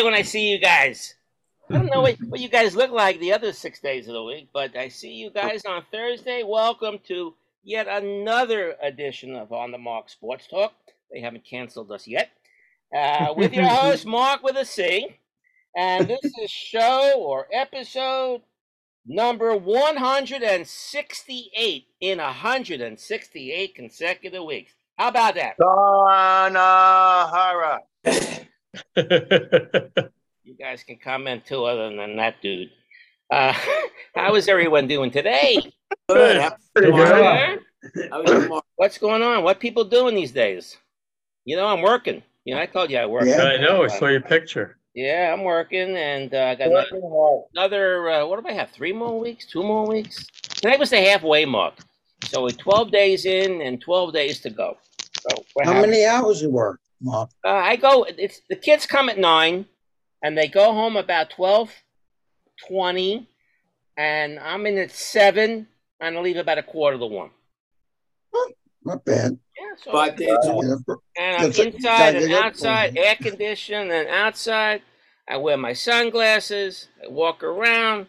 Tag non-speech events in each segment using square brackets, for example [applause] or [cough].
Thursday when I see you guys. I don't know what, what you guys look like the other six days of the week, but I see you guys on Thursday. Welcome to yet another edition of On the Marc Sports Talk. They haven't canceled us yet. Uh, with your [laughs] host, Marc with a C. And this is show or episode number 168 in 168 consecutive weeks. How about that? Tanahara. [laughs] [laughs] You guys can comment too, other than that dude. Uh, [laughs] how is everyone doing today? Good. Pretty good. Yeah? How was your morning? What's going on? What people doing these days? You know, I'm working. You know, I told you I work. Yeah, I know. I saw your picture. Yeah, I'm working, and uh, I got another, another uh, what do I have? Three more weeks? Two more weeks? Today was the halfway mark. So we're 12 days in and 12 days to go. So How having- many hours you work, Mark? Uh, I go. It's the kids come at nine, and they go home about twelve twenty, and I'm in at seven, and I leave about a quarter to one. Not bad. Yeah, so Five days a week. And I'm inside and yeah, yeah. outside, air conditioned and outside. I wear my sunglasses. I walk around.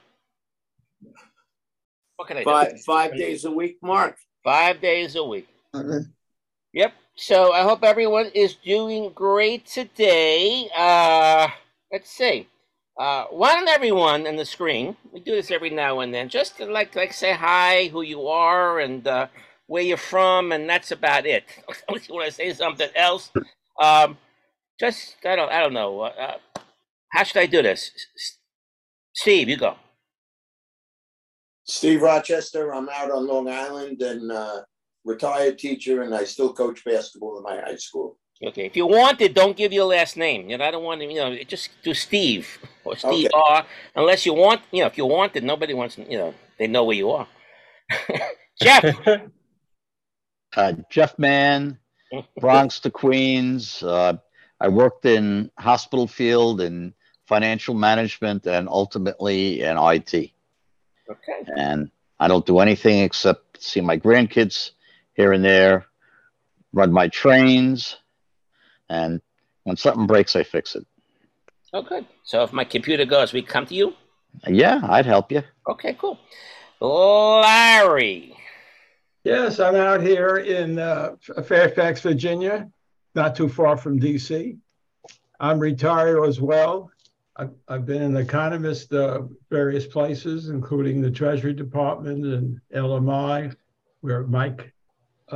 What can I do? Five five days a week, Mark. Five days a week. Okay. Yep. So I hope everyone is doing great today. Uh, let's see. Uh, why don't everyone on the screen? We do this every now and then, just to like like say hi, who you are, and uh, where you're from, and that's about it. [laughs] Unless you want to say something else, um, just I don't I don't know. Uh, how should I do this? Steve, you go. Steve Rochester. I'm out on Long Island and uh, retired teacher, and I still coach basketball in my high school. Okay. If you want it, don't give your last name. You know, I don't want to. You know, just do Steve [laughs] or Steve Okay. R. Unless you want, you know, if you want it, nobody wants. You know, they know where you are. [laughs] Jeff. [laughs] uh, Jeff Mann, Bronx to Queens. Uh, I worked in hospital field and financial management and ultimately in IT. Okay. And I don't do anything except see my grandkids here and there, run my trains, and when something breaks, I fix it. Oh, good. So if my computer goes, we come to you. Yeah, I'd help you. Okay, cool. Larry. Yes, I'm out here in uh, Fairfax, Virginia, not too far from DC. I'm retired as well. I've, I've been an economist uh, various places, including the Treasury Department and LMI, where Mike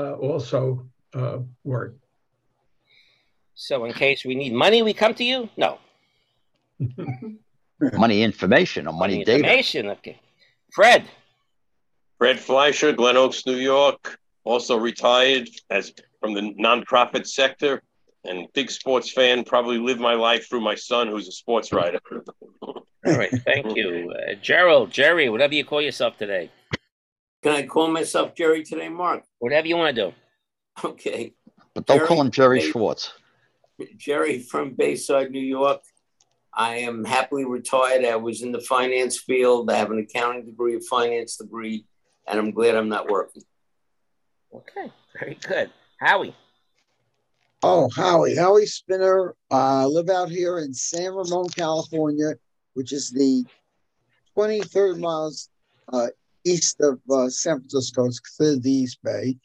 also uh, worked. So in case we need money, we come to you. No. [laughs] Money information or money data. information. Okay. Fred. Fred Fleischer, Glen Oaks, New York, also retired as from the nonprofit sector and big sports fan. Probably lived my life through my son, who's a sports writer. All right. Thank you, uh, Gerald, Jerry, whatever you call yourself today, Can I call myself Jerry today, Mark? whatever you want to do. Okay. But don't call him Jerry Jerry- Schwartz. Jerry from Bayside, New York. I am happily retired. I was in the finance field. I have an accounting degree, a finance degree, and I'm glad I'm not working. Okay. Very good. Howie. Oh, Howie, Howie Spinner. Uh, I live out here in San Ramon, California, which is the 23rd miles uh, east of uh, San Francisco. It's considered the East Bay.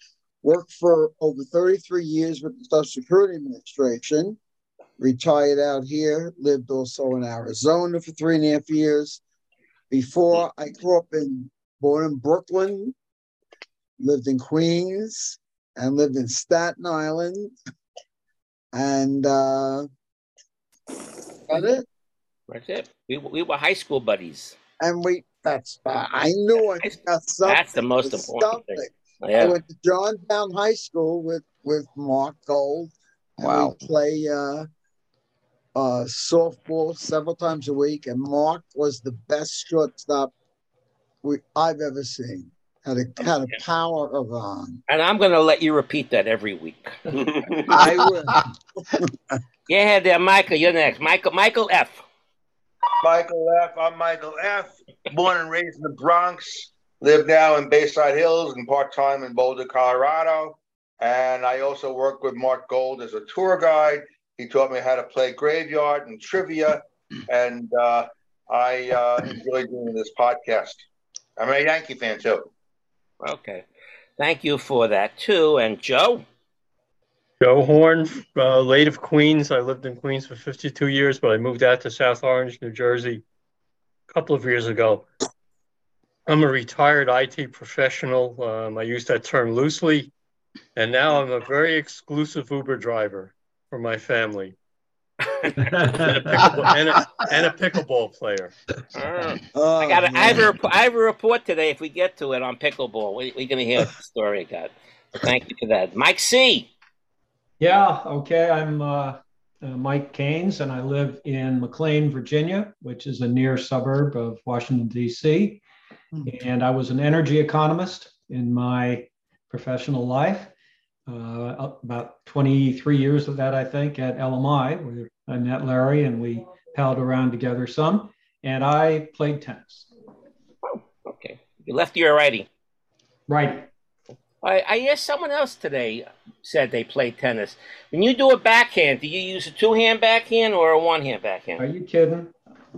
Worked for over 33 years with the Social Security Administration. Retired out here. Lived also in Arizona for three and a half years. Before I grew up in, born in Brooklyn, lived in Queens, and lived in Staten Island. And uh, that's it. That's it. We, we were high school buddies. And we, that's, I knew I got something. That's the most important thing. something. I went to Johnstown High School with, with Marc Gold. Wow. we play uh, uh, softball several times a week. And Mark was the best shortstop we, I've ever seen. Had a, had a power of on. And I'm going to let you repeat that every week. [laughs] I will. [laughs] Ahead there, Michael. You're next. Michael Michael F. Michael F. I'm Michael F. Born and raised in the Bronx. Live now in Bayside Hills and part time in Boulder, Colorado. And I also worked with Marc Gold as a tour guide. He taught me how to play graveyard and trivia. And uh, I uh, enjoy doing this podcast. I'm a Yankee fan too. Okay. Thank you for that too. And Joe? Joe Horn, uh, late of Queens. I lived in Queens for 52 years, but I moved out to South Orange, New Jersey, a couple of years ago. I'm a retired IT professional. Um, I use that term loosely. And now I'm a very exclusive Uber driver for my family and, a pickleball, and, a, and a pickleball player. Uh, Oh, I got. A, I have a. rep- I have a report today. If we get to it on pickleball, we, we're going to hear the story God. Thank you for that, Mike C. Yeah, okay. I'm uh, uh, Mike Keynes, and I live in McLean, Virginia, which is a near suburb of Washington, D.C. And I was an energy economist in my professional life. Uh, about 23 years of that, I think, at LMI, where I met Larry and we palled around together some. And I played tennis. Oh, Okay, you lefty or righty? Right. I, I asked someone else today. Said they play tennis. When you do a backhand, do you use a two-hand backhand or a one-hand backhand? Are you kidding?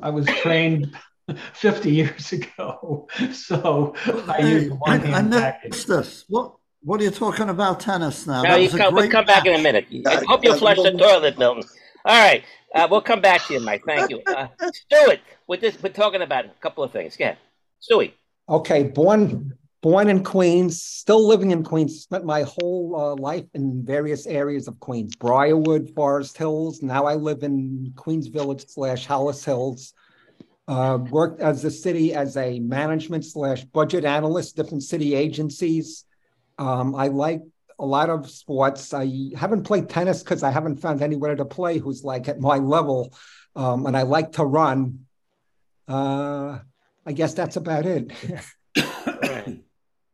I was trained [laughs] 50 years ago. [laughs] So I use the one I, I hand package. missed this. What What are you talking about tennis now? No, you was a come, we'll come back in a minute. I hope you flush the toilet, Milton. All right, uh, we'll come back to you, Mike. Thank you, uh, [laughs] Stuart. With this, we're talking about a couple of things. Go ahead, Stewie. Okay, born born in Queens, still living in Queens. Spent my whole uh, life in various areas of Queens: Briarwood, Forest Hills. Now I live in Queens Village slash Hollis Hills. Uh, worked as a city as a management slash budget analyst, different city agencies. Um, I like a lot of sports. I haven't played tennis because I haven't found anywhere to play who's like at my level, um, and I like to run. Uh, I guess that's about it. [coughs]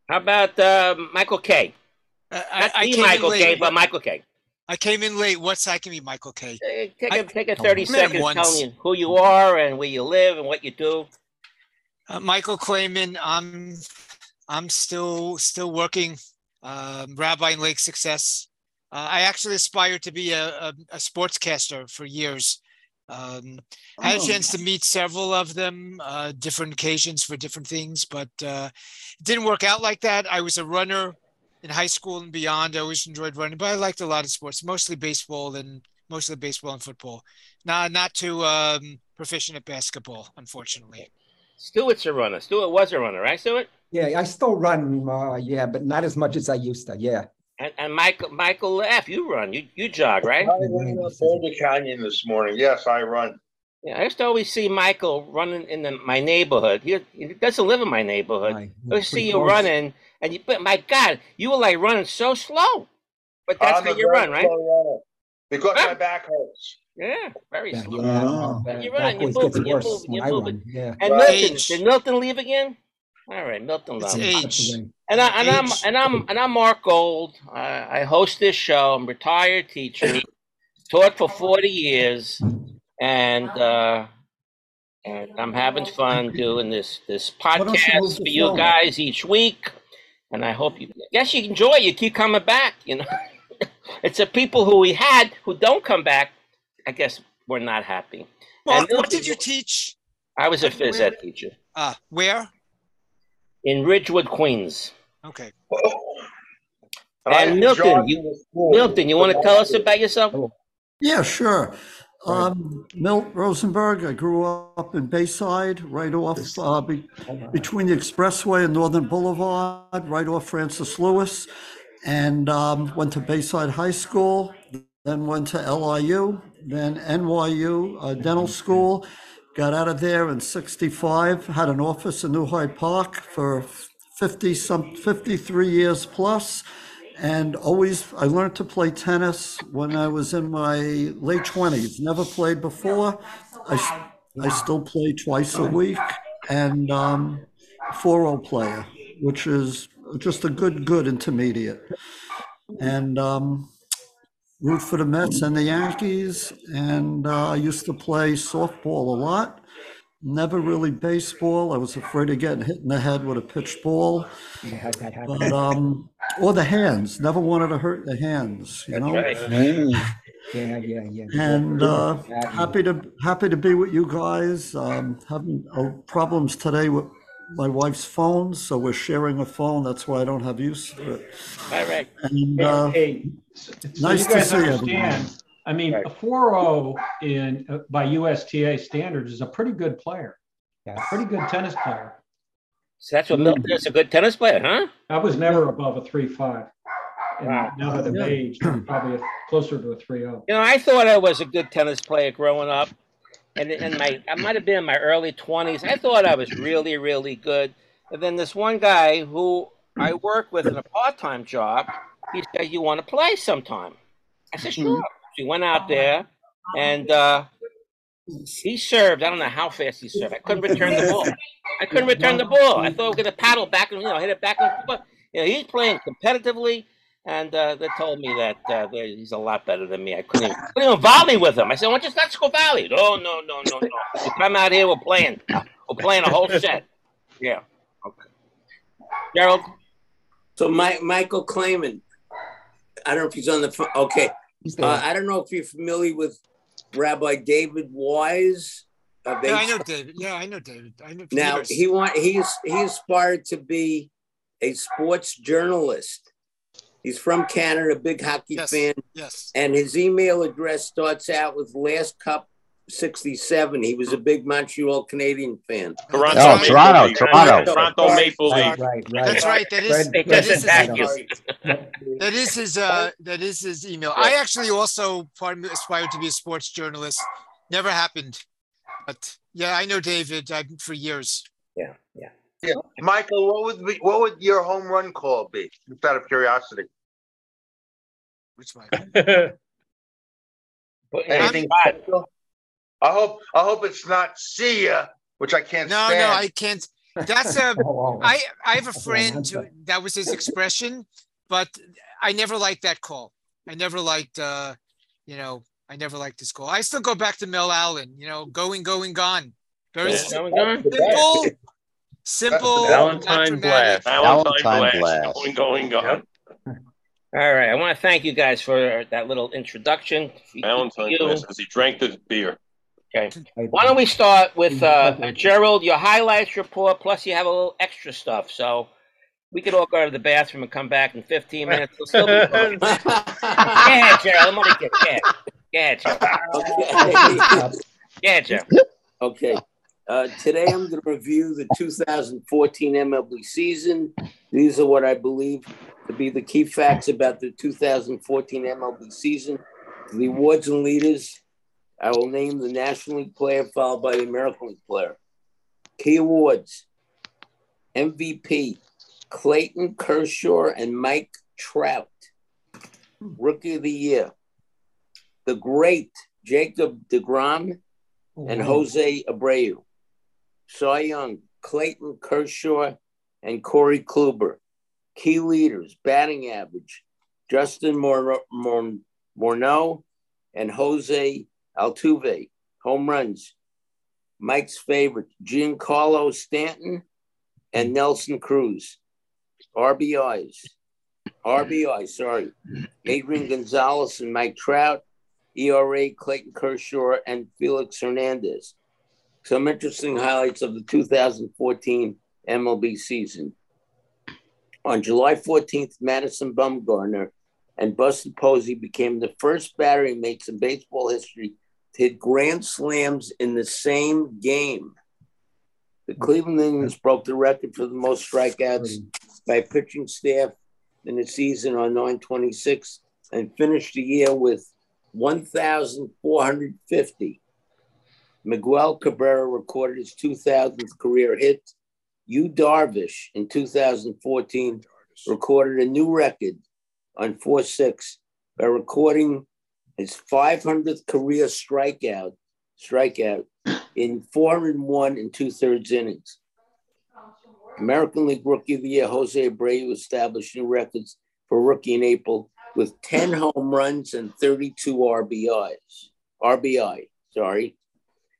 All right. How about uh, Michael K? I, Not I the came Michael in K, late. but Michael K. I came in late. What's that can be Michael K? Uh, Take I- a, take a Oh, 30 I met him seconds telling you who you are and where you live and what you do. Uh, Michael Clayman. I'm I'm still still working. Um, Rabbi in Lake Success. Uh, I actually aspired to be a, a, a sportscaster for years. Um, I had a Oh. chance to meet several of them, uh, different occasions for different things, but uh, it didn't work out like that. I was a runner in high school and beyond. I always enjoyed running, but I liked a lot of sports, mostly baseball and mostly baseball and football. Not not too um, proficient at basketball, unfortunately. Stuart's a runner. Stuart was a runner, right, Stuart? Yeah, I still run. Uh, yeah, but not as much as I used to. Yeah. And, and Michael Michael F, you run. You you jog, right? I ran up Boulder Canyon this morning. Yes, I run. Yeah, I used to always see Michael running in the, my neighborhood. He, he doesn't live in my neighborhood. Right. I see Pretty you running, and you. But my God, you were like running so slow. But that's I'm how you run, right? runner Because Huh? my back hurts. Yeah, very Yeah, slow. yeah. Oh. You that run, you always move, you worse move, you when I move run. Yeah. And Right. Milton, Age. did Milton leave again? All right, Milton It's left. age. That's the way. And I and I'm Age. and I'm and I'm Marc Gold. I, I host this show. I'm a retired teacher, taught for 40 years, and uh, and I'm having fun doing this this don't you move podcast the for you film? guys each week. And I hope you guess you enjoy it. You keep coming back. You know, [laughs] it's the people who we had who don't come back. I guess we're not happy. Mark, And what did you teach? I was a phys ed teacher Uh, where? In Ridgewood, Queens. Okay. And, I And enjoy Milton, you- Milton, you want to tell us about yourself? Yeah, sure. Um, Milt Rosenberg. I grew up in Bayside, right off uh, be- between the Expressway and Northern Boulevard, right off Francis Lewis, and um, went to Bayside High School. Then went to LIU, then NYU uh, Dental School. Got out of there in '65. Had an office in New Hyde Park for 50 some 53 years plus and always I learned to play tennis when I was in my late 20s. Never played before. I, I still play twice a week and um, 4 player, which is just a good, good intermediate. And um, root for the Mets and the Yankees. And uh, I used to play softball a lot. Never really baseball. I was afraid of getting hit in the head with a pitched ball. I had that. But um, or the hands. Never wanted to hurt the hands. You know. right. Yeah, yeah, yeah. And uh, happy to happy to be with you guys. Um, having uh, problems today with my wife's phone, so we're sharing a phone. That's why I don't have use for it. All right. And uh, Hey, so nice you to guys see everyone. understand, I mean, Right. a 4-0 in, uh, by USTA standards is a pretty good player. Yeah. A pretty good tennis player. So that's what Milton is a good tennis player, huh? I was never above a 3-5. And Wow. now that I'm Yeah. age, I'm probably a- closer to a oh. 3-0. You know, I thought I was a good tennis player growing up, and in my I [laughs] might have been in my early twenties. I thought I was really, really good. And then this one guy who I work with in a part-time job, he said, "You want to play sometime?" I said, "Sure." We went out there, and uh, he served. I don't know how fast he served. I couldn't return the ball. I couldn't return the ball. I thought we were going to paddle back and you know hit it back and forth. You know, he's playing competitively. And uh, they told me that uh, he's a lot better than me. I couldn't even, couldn't even volley with him. I said, "Why don't you let's go volley?" No, no, no, no, no. You come out here, we're playing. We're playing a whole set. Yeah. Okay. Gerald, So my, Michael Clayman, I don't know if he's on the phone. Okay. Uh, I don't know if you're familiar with Rabbi David Wise. of Yeah, I H- know David. Yeah, I know David. I know. Now he want he's he aspired to be a sports journalist. He's from Canada, big hockey Yes. fan, Yes. and his email address starts out with last cup 67. He was a big Montreal Canadien fan. Toronto, Oh, Maple Toronto, Leaf. Toronto. Toronto Maple Right, Leaf. right, right. That's right. That is Fred- It that doesn't is his thank email. you. That is his uh that is his email. I actually also part of me aspired to be a sports journalist. Never happened. But yeah, I know David uh, for years. Yeah, yeah. Yeah. Michael, what would be, what would your home run call be? Just out of curiosity. Which my Put [laughs] Hey, anything I hope I hope it's not see ya, which I can't No, stand. no, I can't. That's a [laughs] Oh. I I have a friend who that was his expression, but I never liked that call. I never liked uh you know, I never liked this call. I still go back to Mel Allen, you know, going, going, gone. Very Yeah, simple, going, going. Simple, Valentine not. Blast. Valentine Valentine Blast. Blast. Going, going, going. All right. I want to thank you guys for that little introduction. Valentine You. Blast as he drank the beer. Okay. Why don't we start with uh, [laughs] Gerald, your highlights report, plus you have a little extra stuff. So we could all go to the bathroom and come back in 15 minutes. We'll still be [laughs] going. Go ahead, Gerald. I'm only kidding. Go ahead. Go ahead, Gerald. Okay. Go ahead, Gerald. Okay. Uh, today I'm going to review the 2014 MLB season. These are what I believe to be the key facts about the 2014 MLB season. The awards and leaders, I will name the National League player followed by the American League player. Key awards MVP Clayton Kershaw and Mike Trout. Rookie of the Year. The great Jacob DeGrom and Jose Abreu. Cy Young, Clayton Kershaw, and Corey Kluber. Key leaders, batting average, Justin Mor- Mor- Morneau and Jose Altuve. Home runs, Mike's favorite, Giancarlo Stanton and Nelson Cruz. RBIs, RBI, sorry, Adrian Gonzalez and Mike Trout. ERA, Clayton Kershaw, and Felix Hernandez. Some interesting highlights of the 2014 MLB season. On July 14th, Madison Bumgarner and Buster Posey became the first battery mates in baseball history to hit grand slams in the same game. The Cleveland Indians broke the record for the most strikeouts by pitching staff in the season on 926 and finished the year with 1,450. Miguel Cabrera recorded his 2000th career hit. Yu Darvish in 2014 recorded a new record on 4 6 by recording his 500th career strikeout strikeout in 401 and two thirds innings. American League Rookie of the Year Jose Abreu established new records for rookie in April with 10 home runs and 32 RBIs. RBI, sorry.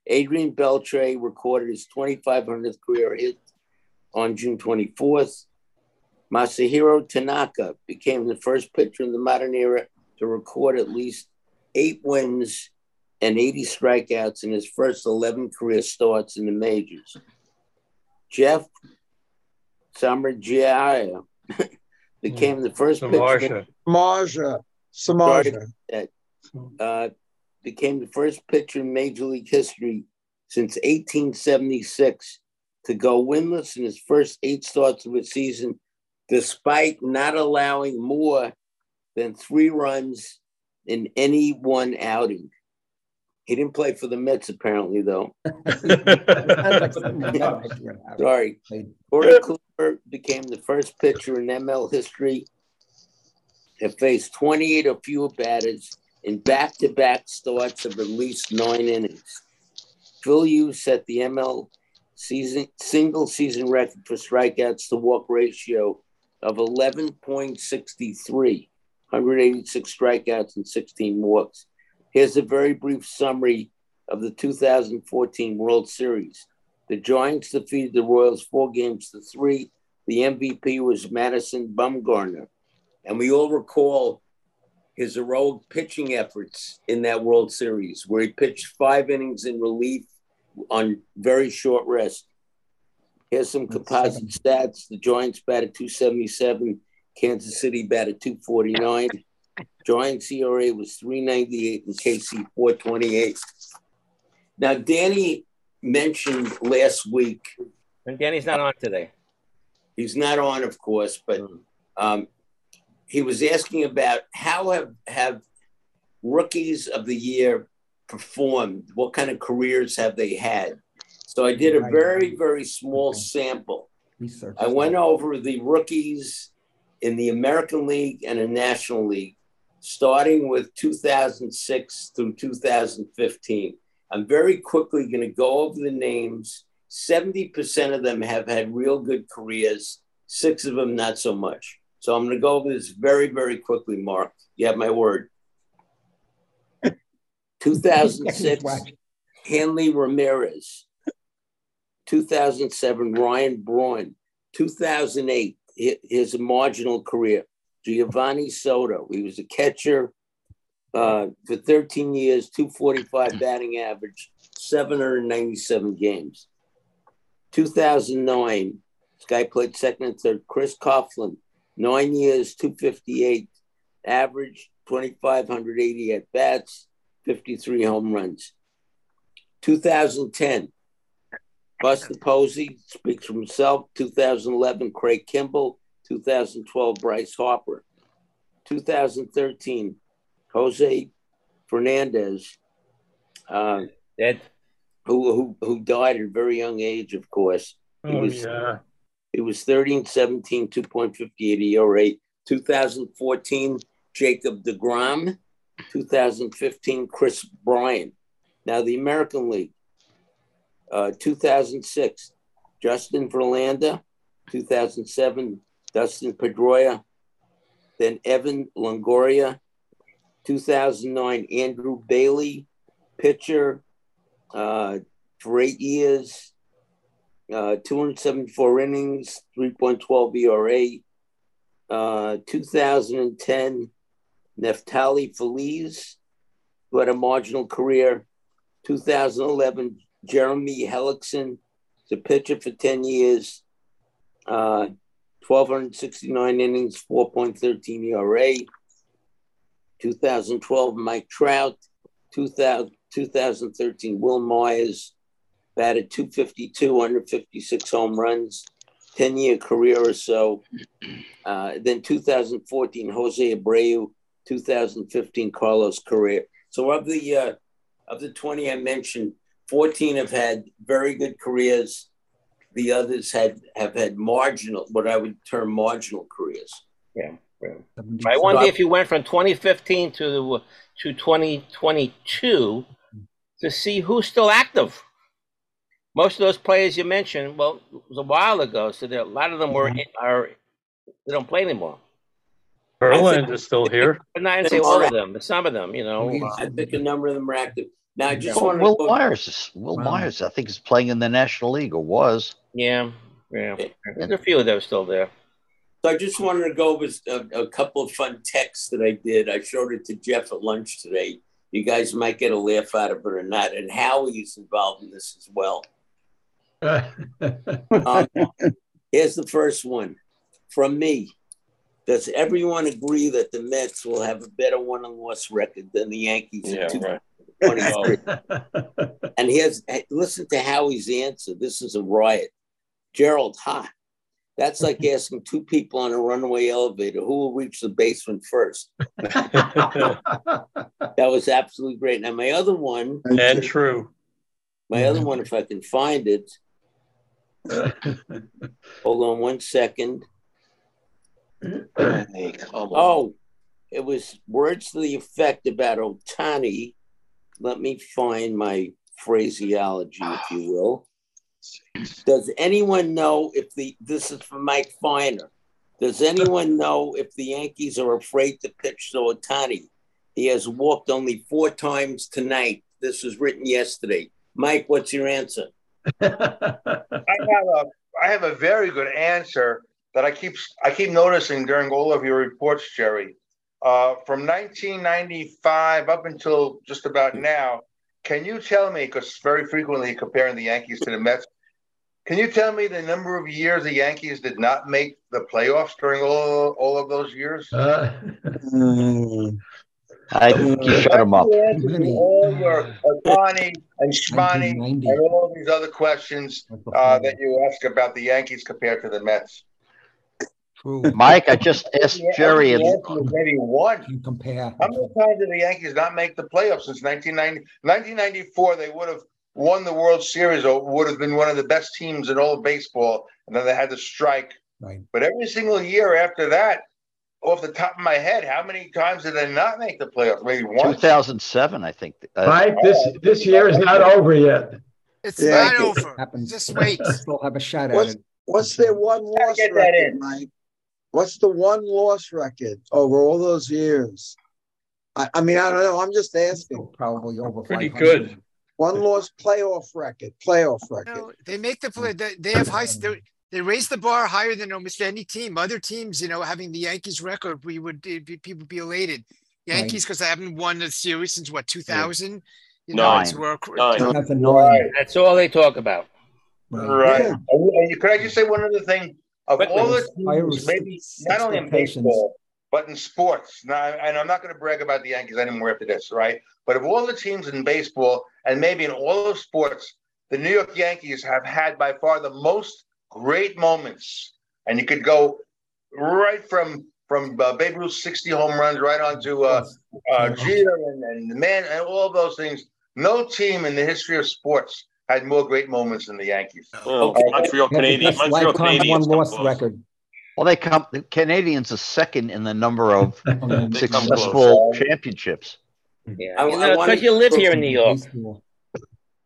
Adrian Beltre recorded his 2,500th career hit on June 24th. Masahiro Tanaka became the first pitcher in the modern era to record at least eight wins and 80 strikeouts in his first 11 career starts in the majors. Jeff Samardzija [laughs] became the first pitcher Marsha. Marja, Samarja. that uh, became the first pitcher in Major League history since 1876 to go winless in his first eight starts of a season, despite not allowing more than three runs in any one outing. He didn't play for the Mets, apparently, though. [laughs] Sorry. Corey Kluber became the first pitcher in ML history to face 28 or fewer batters in back-to-back starts of at least nine innings. Phil Hughes set the ML season single season record for strikeouts to walk ratio of 11.63, 186 strikeouts and 16 walks. Here's a very brief summary of the 2014 World Series. The Giants defeated the Royals four games to three. The MVP was Madison Bumgarner. And we all recall his heroic pitching efforts in that World Series, where he pitched five innings in relief on very short rest. Here's some composite stats. The Giants batted 277, Kansas City batted 249. [laughs] Giants ERA was 398 and KC 428. Now, Danny mentioned last week. And Danny's not on today. He's not on, of course, but um, he was asking about how have, have rookies of the year performed? What kind of careers have they had? So I did a very, very small sample. Research. I went over the rookies in the American League and the National League, starting with 2006 through 2015. I'm very quickly going to go over the names. 70% of them have had real good careers, six of them not so much. So I'm going to go over this very, very quickly, Mark. You have my word. [laughs] 2006, Hanley Ramirez. 2007, Ryan Braun. 2008, his marginal career. Geovany Soto. He was a catcher uh, for 13 years, 245 batting average, 797 games. 2009, this guy played second and third. Chris Coghlan, nine years, 258 average, 2,580 at bats, 53 home runs. 2010, Buster Posey speaks for himself. 2011, Craig Kimbrel. 2012, Bryce Harper. 2013, Jose Fernandez, uh, Dead. who, who who died at a very young age, of course. He Oh, was yeah. It was 13 17, 2.58 ERA. 2014, Jacob DeGrom. 2015, Kris Bryant. Now, the American League, uh, 2006, Justin Verlander. 2007, Dustin Pedroia. Then Evan Longoria. 2009, Andrew Bailey, pitcher uh, for eight years uh, 274 innings, 3.12 ERA. Uh, 2010, Neftali Feliz, who had a marginal career. 2011, Jeremy Hellickson, the pitcher for 10 years, uh, 1,269 innings, 4.13 ERA. 2012, Mike Trout. 2000, 2013, Wil Myers, batted 252, 156 home runs, 10 year career or so. Uh, then 2014, Jose Abreu, 2015, Carlos Correa. So of the uh, of the 20 I mentioned, 14 have had very good careers. The others had have had marginal, what I would term marginal careers. Yeah. I wonder if you went from 2015 to to 2022 to see who's still active. Most of those players you mentioned, well, it was a while ago, so there, a lot of them were mm-hmm. are they don't play anymore. Verlander's still here. But not to say all of them, but some of them, you know. I think a number of them are active. Now, I just Well, want to Wil Myers, is, Wil Myers, I think, is playing in the National League or was. Yeah, yeah. There's a few of those still there. So I just wanted to go over a, a couple of fun texts that I did. I showed it to Jeff at lunch today. You guys might get a laugh out of it or not. And Howie is involved in this as well. Um, [laughs] here's the first one from me. Does everyone agree that the Mets will have a better one and loss record than the Yankees in Yeah, right. [laughs] and here's listen to Howie's answer. This is a riot. Gerald, ha. That's like [laughs] asking two people on a runaway elevator who will reach the basement first. that was absolutely great. Now, my other one, And true. my other one, if I can find it, [laughs] hold on one second. Hey, come on. Oh, it was words to the effect about Ohtani. Let me find my phraseology, if you will. Does anyone know if the this is from Mike Feiner? Does anyone [laughs] know if the Yankees are afraid to pitch to Ohtani? He has walked only four times tonight. This was written yesterday. Mike, what's your answer? I have a I have a very good answer that I keep I keep noticing during all of your reports, Jerry. Uh, from 1995 up until just about now, can you tell me? Because very frequently comparing the Yankees to the Mets, can you tell me the number of years the Yankees did not make the playoffs during all all of those years? Uh, [laughs] [laughs] I think you shut him up. The answer to all your Ohtani and Shmani and all these other questions uh, that you ask about the Yankees compared to the Mets. True. Mike, I just asked The Jerry. answer is maybe one. You compare. How many times did the Yankees not make the playoffs since 1990? 1994, they would have won the World Series or would have been one of the best teams in all of baseball, and then they had to strike. Right. But every single year after that, off the top of my head, how many times did they not make the playoffs? Maybe once. 2007, I think. Uh, Mike, this this year is not over yet. It's Yeah. not over. Happens. Just wait. Still [laughs] have a shot at What's, it. what's their one loss get that record, in. Mike? What's the one loss record over all those years? I, I mean, I don't know. I'm just asking. Probably over Pretty good. One loss playoff record, playoff record. No, they make the play. They, they have high. They, they raise the bar higher than almost any team. Other teams, you know, having the Yankees record, we would be, people would be elated. Yankees because they haven't won a series since what 2000. You know, Nine. it's where Nine. That's nine. Right. That's all they talk about. Right. Yeah. And you- and you- could I just say one other thing? Of Quickly. all the Higher teams, maybe not only in expectations. baseball, but in sports. Now, and I'm not going to brag about the Yankees anymore after this, right? But of all the teams in baseball, and maybe in all of sports, the New York Yankees have had by far the most great moments. And you could go right from from uh, Babe Ruth's 60 home runs right on to uh, uh, Jeter and, and the man and all those things. No team in the history of sports had more great moments than the Yankees. Well, Okay. Montreal Canadiens. Montreal lifetime one Canadiens. come loss close. record. well, they come. The Canadiens are second in the number of [laughs] successful championships. Yeah, I- you I know, because you live here in New York.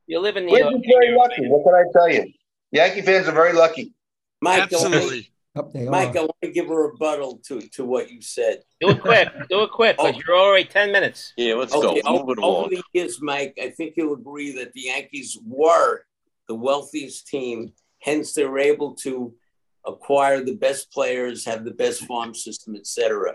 You live in New We're York. very lucky. What can I tell you? Yankee fans are very lucky. Mike, I want, Absolutely. Up they Mike, I want to give a rebuttal to, to what you said. Do it quick. Do it quick, because Oh. you're already ten minutes. Yeah, let's Okay, go. Move over, it over the years, Mike, I think you'll agree that the Yankees were the wealthiest team. Hence, they were able to acquire the best players, have the best farm system, etc.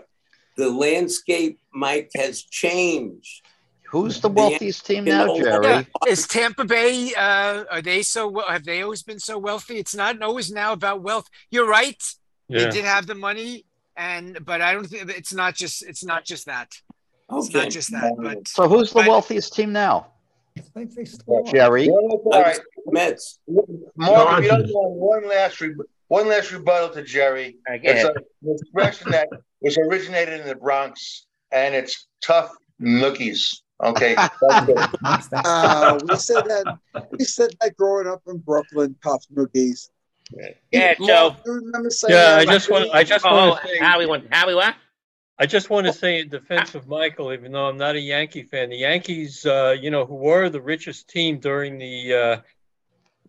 The landscape, Mike, has changed. Who's the The wealthiest team now, Yankees- Jerry? [laughs] Is Tampa Bay? Uh, are they so? wel- Have they always been so wealthy? It's not always now about wealth. You're right. They did have the money, and but I don't think it's not just. It's not just that. It's not just that. But So who's the But- wealthiest team now, I think they still. Jerry? All I right, was- Mets. Mark, if you don't one last re- one last rebuttal to Jerry. All right, go It's a- an expression that was originated in the Bronx, and it's tough nookies. Okay, That's it. That's- that's- Uh, we said that. We said that growing up in Brooklyn, tough noogies. Yeah, Joe. you remember Yeah, I just want. I just Oh, want to say. Howie went. Howie, what? I just want to say in defense of Michael, even though I'm not a Yankee fan, the Yankees, uh, you know, who were the richest team during the uh,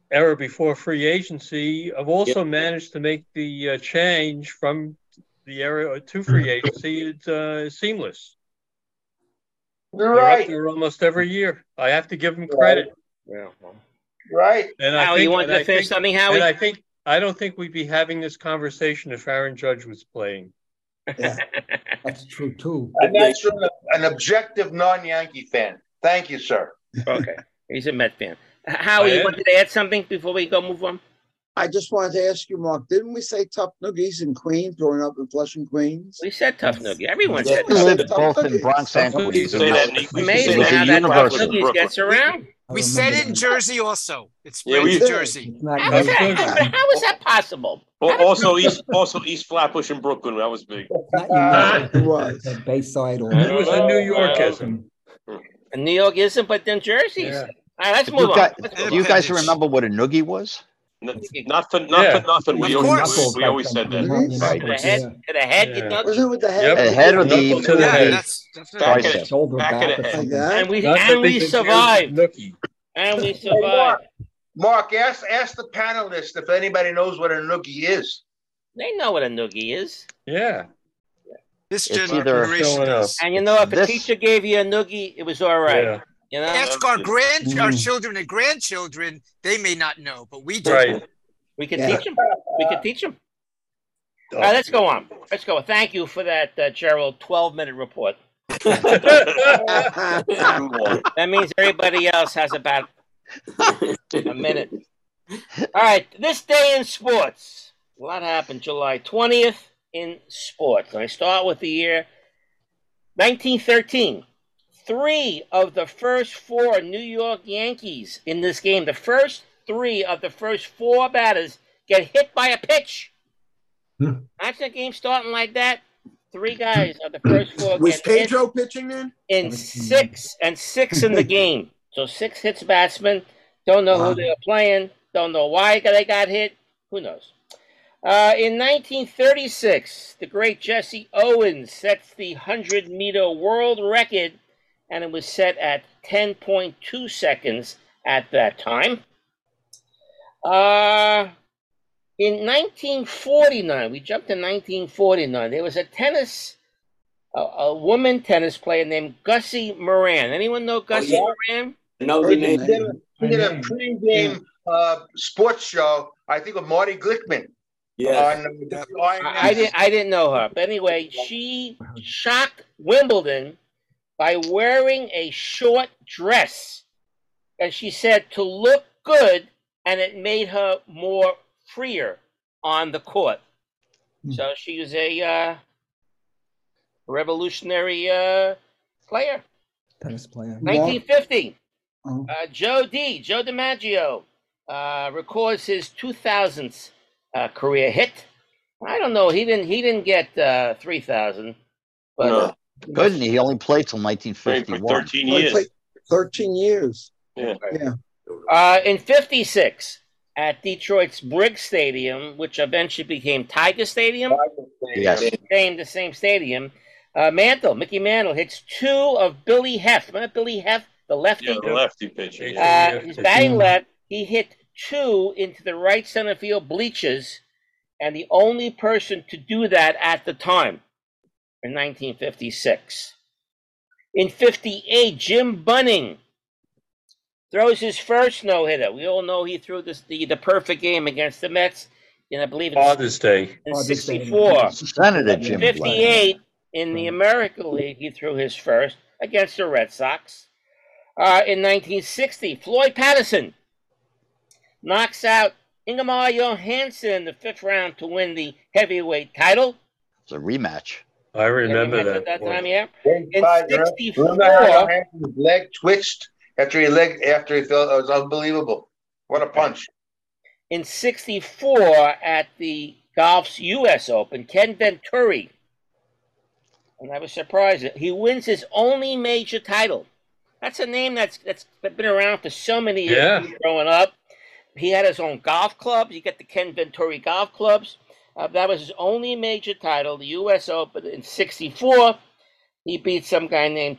era before free agency, have also managed to make the uh, change from the era to free agency. It's uh, seamless. You're They're up right, there almost every year. I have to give them credit. Yeah. well. right. And I Howie, think, you wanted and to I finish think- something, and I think I don't think we'd be having this conversation if Aaron Judge was playing. [laughs] That's true too. And that's from an objective non-Yankee fan. Thank you, sir. Okay, [laughs] he's a Met fan. Howie, you wanted to add something before we go move on? I just wanted to ask you, Mark, didn't we say tough noogies in Queens, growing up in Flushing, Queens? We said tough noogie. Everyone Yeah, said we tough said noogie. tough both in Bronx and Tough Queens. noogies. and Say that, it's- Amazing how that tough universal. noogies gets around. We oh, said it in Jersey also. It's Yeah, we- to Jersey. How is that, how is that possible? Al- Also East, also East Flatbush in Brooklyn. That was big. Uh-huh. Not It was. unique. Bayside or. It was a New Yorkism. And New York isn't, but then Jersey's. Yeah. All right, let's move you, on. guys, Let's do move you on. guys remember what a noogie was? N- Not for not Yeah. for nothing. We always, course. we always said that. To the head, to the head, you Yeah. know? Wasn't it with the head? Yep. The head of the Knuckle to the Yeah, head. that's definitely. Back of Shoulder back back of the head. Like And we Not and we survived. nookie. And we survived. Mark, Mark, ask ask the panelists if anybody knows what a noogie is. They know what a noogie is. Yeah. This It's generation either- Showing up. does. And you know, if a teacher gave you a noogie, it was all right. Yeah. You know? Ask our grand, our Mm. children and grandchildren. They may not know, but we do. Right. We could Yeah. teach them. We can teach them. All right, let's go on. Let's go. Thank you for that, uh, Gerald. 12 minute report. [laughs] That means everybody else has about a minute. All right, this day in sports. A lot happened July 20th in sports. And I start with the year 1913. Three of the first four New York Yankees in this game, the first three of the first four batters get hit by a pitch. Hmm. Imagine a game starting like that. Three guys of the first four Was get hit Pedro pitching then? in six and six in the game. So six hits batsmen. Don't know Wow. who they are playing. Don't know why they got hit. Who knows? Uh, in 1936, the great Jesse Owens sets the 100 meter world record, and it was set at 10.2 seconds at that time. Uh, in 1949, we jumped to 1949. There was a tennis, a, a woman tennis player named Gussie Moran. Anyone know Gussie yeah. Moran? No, He the did name. a, he did a pregame uh, sports show, I think, with Marty Glickman. Yes. On, uh, I, I didn't. I didn't know her, but anyway, she shocked Wimbledon by wearing a short dress, and she said to look good, and it made her more freer on the court. Hmm. So she was a uh, revolutionary uh, player. Tennis player. 1950. Oh. Uh, Joe D. Joe DiMaggio uh, records his 2000th uh, career hit. I don't know. He didn't. He didn't get uh, 3,000. But No. Good, and he only played till Played for 1951. 13 years. it's Thirteen years. Yeah. Yeah. uh, in '56 at Detroit's Briggs Stadium, which eventually became Tiger Stadium, Yes. same the same stadium. Uh, Mantle, Mickey Mantle hits two of Billy Hoeft. Remember Billy Hoeft, the lefty. Yeah, the lefty pitcher. Uh, Yeah. he's batting left. He hit two into the right center field bleachers, and the only person to do that at the time in 1956. In 58, Jim Bunning throws his first no hitter. We all know he threw this, the, the perfect game against the Mets, and I believe in, Father's Day. in Father's Day. 64. Senator Jim Black. 58 in the American League, he threw his first against the Red Sox. Uh, in 1960, Floyd Patterson knocks out Ingemar Johansson in the fifth round to win the heavyweight title. It's a rematch. I remember Remember that. that time, yeah. In In 64, Remember how Johansson's leg twitched after he leg after he felt it was unbelievable. What a punch! in 64 at the golf's U.S. Open, Ken Venturi, and I was surprised, he wins his only major title. That's a name that's that's been around for so many years Yeah. growing up. He had his own golf clubs. You get the Ken Venturi golf clubs. Uh, that was his only major title, the U.S. Open in '64. He beat some guy named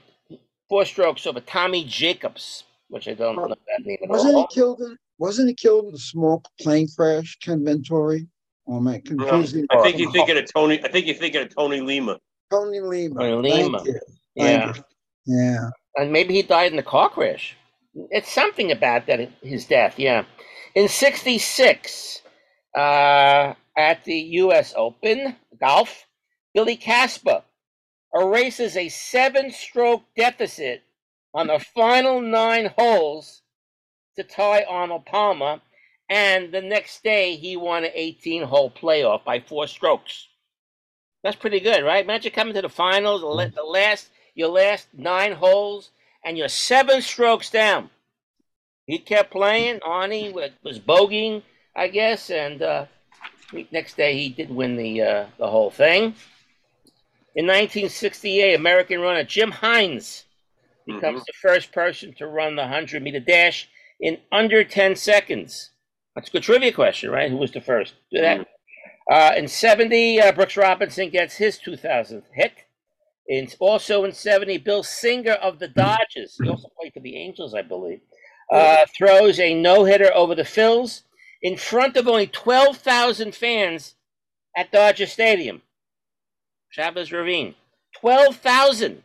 four strokes over Tommy Jacobs, which I don't know that name Wasn't all. he killed in wasn't he killed in a small plane crash, Ken Venturi? Or am I Um, confusing? I think you're thinking of Tony. I think you're thinking of Tony Lema. Tony Lema. Tony Lema. you. Yeah. Thank. Yeah. and maybe he died in the car crash. It's something about that his death, yeah. In '66, Uh, at the U.S. Open golf, Billy Casper erases a seven-stroke deficit on the final nine holes to tie Arnold Palmer, and the next day he won an 18-hole playoff by four strokes. That's pretty good, right? Imagine coming to the finals, the the last your last nine holes, and you're seven strokes down. He kept playing. Arnie wa- was bogeying, I guess, and uh, next day he did win the uh, the whole thing. In 1968, American runner Jim Hines becomes the first person to run the 100 meter dash in under 10 seconds. That's a good trivia question, right? Who was the first? Do that. Uh, in 70, uh, Brooks Robinson gets his 2000th hit. In, also in 70, Bill Singer of the Dodgers, he also played for the Angels, I believe, uh, throws a no hitter over the Phils in front of only 12,000 fans at Dodger Stadium, Chavez Ravine. 12,000.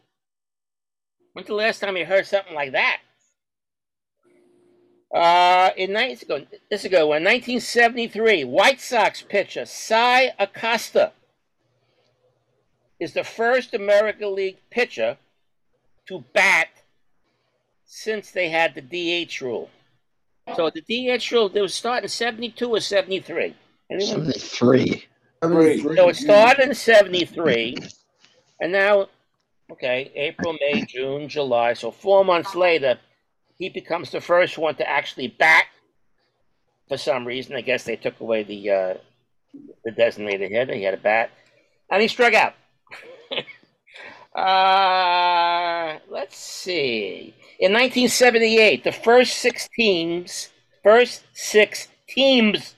When's the last time you heard something like that? Uh, in 19, ago, this is a good one. 1973, White Sox pitcher Cy Acosta is the first American League pitcher to bat since they had the DH rule. So the DH rule, they were starting 72 or 73. Anyone? 73. So it started in 73, and now, okay, April, May, June, July. So four months later, he becomes the first one to actually bat. For some reason, I guess they took away the uh, the designated hitter. He had a bat, and he struck out. [laughs] uh, let's see. In 1978, the first six teams, first six teams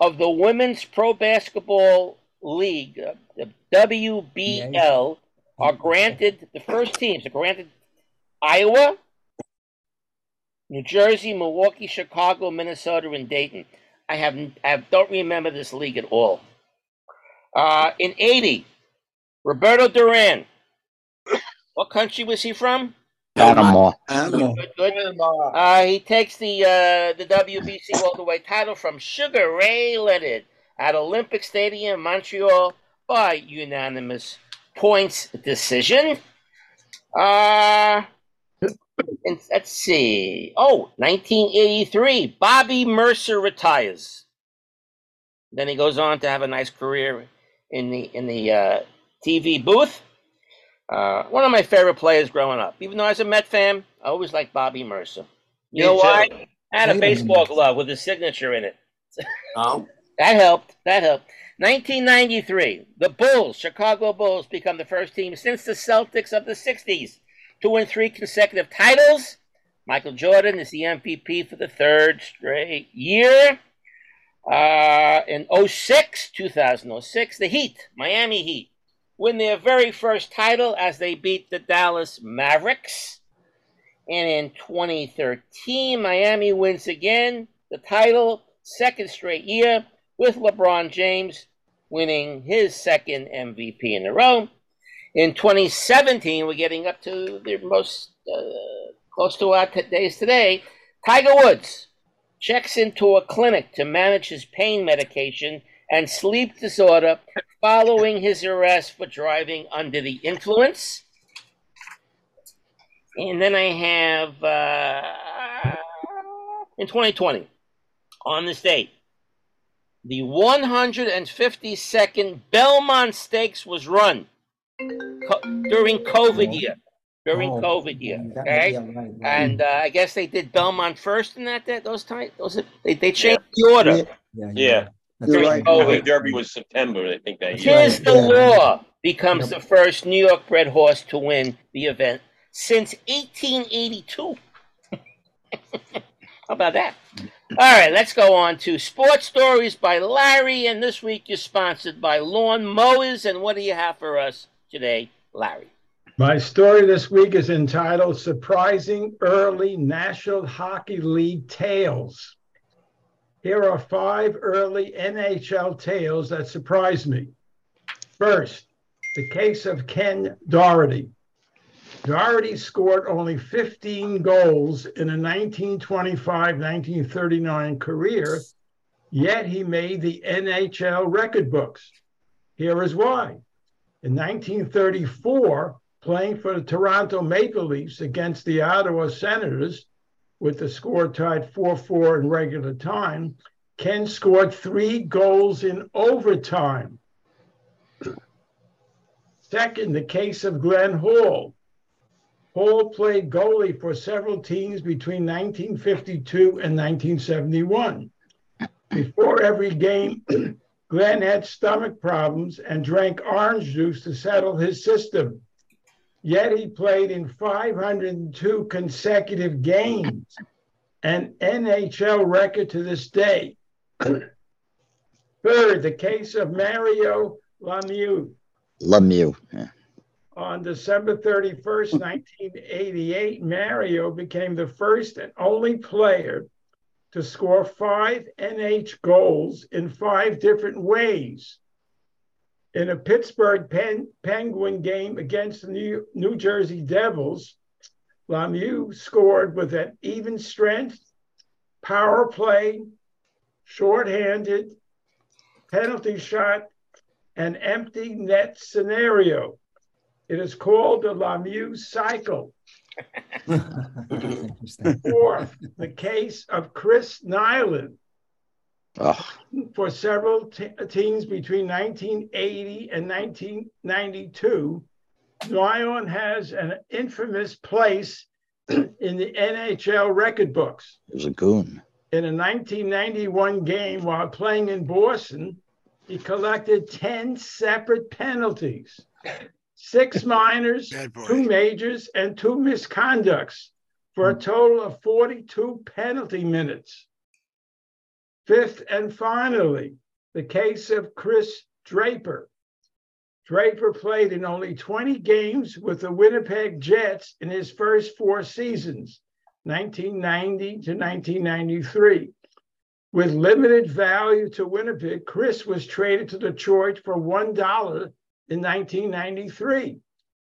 of the Women's Pro Basketball League, uh, the WBL, are granted, the first teams are granted Iowa, New Jersey, Milwaukee, Chicago, Minnesota, and Dayton. I have, I have don't remember this league at all. Uh, in 80, Roberto Duran. What country was he from? Panama. Good, good. Uh, he takes the uh, the WBC welterweight title from Sugar Ray Leonard at Olympic Stadium, Montreal, by unanimous points decision. Uh, and let's see. Oh, 1983, Bobby Murcer retires. Then he goes on to have a nice career in the in the uh, TV booth. Uh, one of my favorite players growing up. Even though I was a Met fan, I always liked Bobby Murcer. You Me know too. why? I had a baseball glove with his signature in it. Oh, [laughs] That helped. That helped. 1993, the Bulls, Chicago Bulls, become the first team since the Celtics of the 60s to win three consecutive titles. Michael Jordan is the MVP for the third straight year. Uh, in 06, 2006, the Heat, Miami Heat, win their very first title as they beat the Dallas Mavericks. And in 2013, Miami wins again the title, second straight year, with LeBron James winning his second MVP in a row. In 2017, we're getting up to the most uh, close to our t- days today. Tiger Woods checks into a clinic to manage his pain medication and sleep disorder following his arrest for driving under the influence. And then I have uh, in 2020, on this date, the 152nd Belmont Stakes was run co- during COVID year. During Oh, COVID year, okay, yeah, right, right. and uh, I guess they did Belmont first in that. that those times, those they, they changed the order. Yeah, yeah, Yeah. That's During right. COVID. Derby, Derby was September, I think that year. Tiz the Law becomes the first New York bred horse to win the event since 1882. [laughs] How about that? All right, let's go on to Sports Stories by Larry. And this week you're sponsored by Lawn Mowers. And what do you have for us today, Larry? My story this week is entitled Surprising Early National Hockey League Tales. Here are five early NHL tales that surprised me. First, the case of Ken Doraty. Doraty scored only 15 goals in a 1925 1939 career Yet he made the NHL record books. Here is why. In 1934, playing for the Toronto Maple Leafs against the Ottawa Senators, with the score tied 4 4 in regular time, Ken scored three goals in overtime. Second, the case of Glenn Hall. Hall played goalie for several teams between 1952 and 1971. Before every game, [clears throat] Glenn had stomach problems and drank orange juice to settle his system. Yet he played in 502 consecutive games, an NHL record to this day. Third, the case of Mario Lemieux. Lemieux. Yeah. On December 31st, 1988, Mario became the first and only player to score five NH goals in five different ways. In a Pittsburgh Pen- Penguin game against the New, New Jersey Devils, Lemieux scored with an even strength, power play, shorthanded, penalty shot, and empty net scenario. It is called the Lemieux cycle. [laughs] Fourth, the case of Chris Nilan. Oh, For several te- teams between 1980 and 1992, Nilan has an infamous place [clears throat] in the NHL record books. he was a goon. In a 1991 game while playing in Boston, he collected 10 separate penalties, six [laughs] minors, two majors, and two misconducts for a total of 42 penalty minutes. Fifth and finally, the case of Chris Draper. Draper played in only 20 games with the Winnipeg Jets in his first four seasons, 1990 to 1993. With limited value to Winnipeg, Chris was traded to Detroit for $1 in 1993.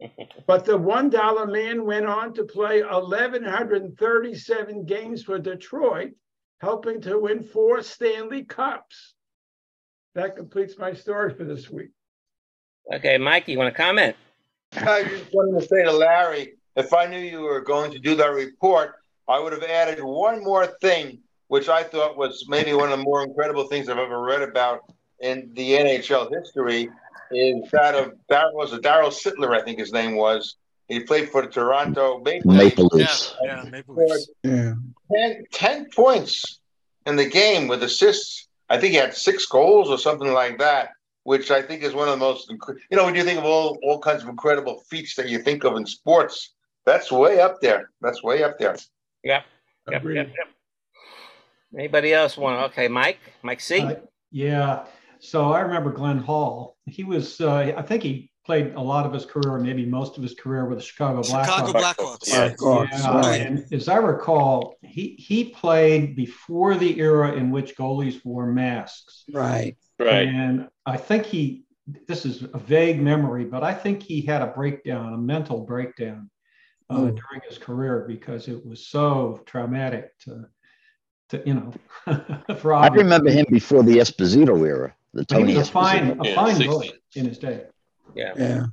[laughs] But the $1 man went on to play 1,137 games for Detroit, helping to win four Stanley Cups. That completes my story for this week. Okay, Mike, you want to comment? I just wanted to say to Larry, if I knew you were going to do that report, I would have added one more thing, which I thought was maybe one of the more incredible things I've ever read about in the NHL history, is that of that was a Darryl Sittler, I think his name was. He played for the Toronto Maple Leafs. Maple Leafs. Yeah, Maple Leafs. Yeah. 10, 10 points in the game with assists. I think he had six goals or something like that, which I think is one of the most, you know, when you think of all, all kinds of incredible feats that you think of in sports, that's way up there. That's way up there. Yeah. Yep, yep, yep. Anybody else want? Okay, Mike. Mike C. Uh, Yeah. So I remember Glenn Hall. He was, uh, I think he played a lot of his career, maybe most of his career with the Chicago Chicago Blackhawks. Blackhawks. Yeah. Blackhawks, Yeah, right. and as I recall, he he played before the era in which goalies wore masks. Right. Right. And I think he, this is a vague memory, but I think he had a breakdown, a mental breakdown uh, Oh. during his career because it was so traumatic to, to you know, [laughs] for I remember him before the Esposito era, the He Tony was a fine, Esposito. a fine 60s. goalie in his day. Yeah. Yeah.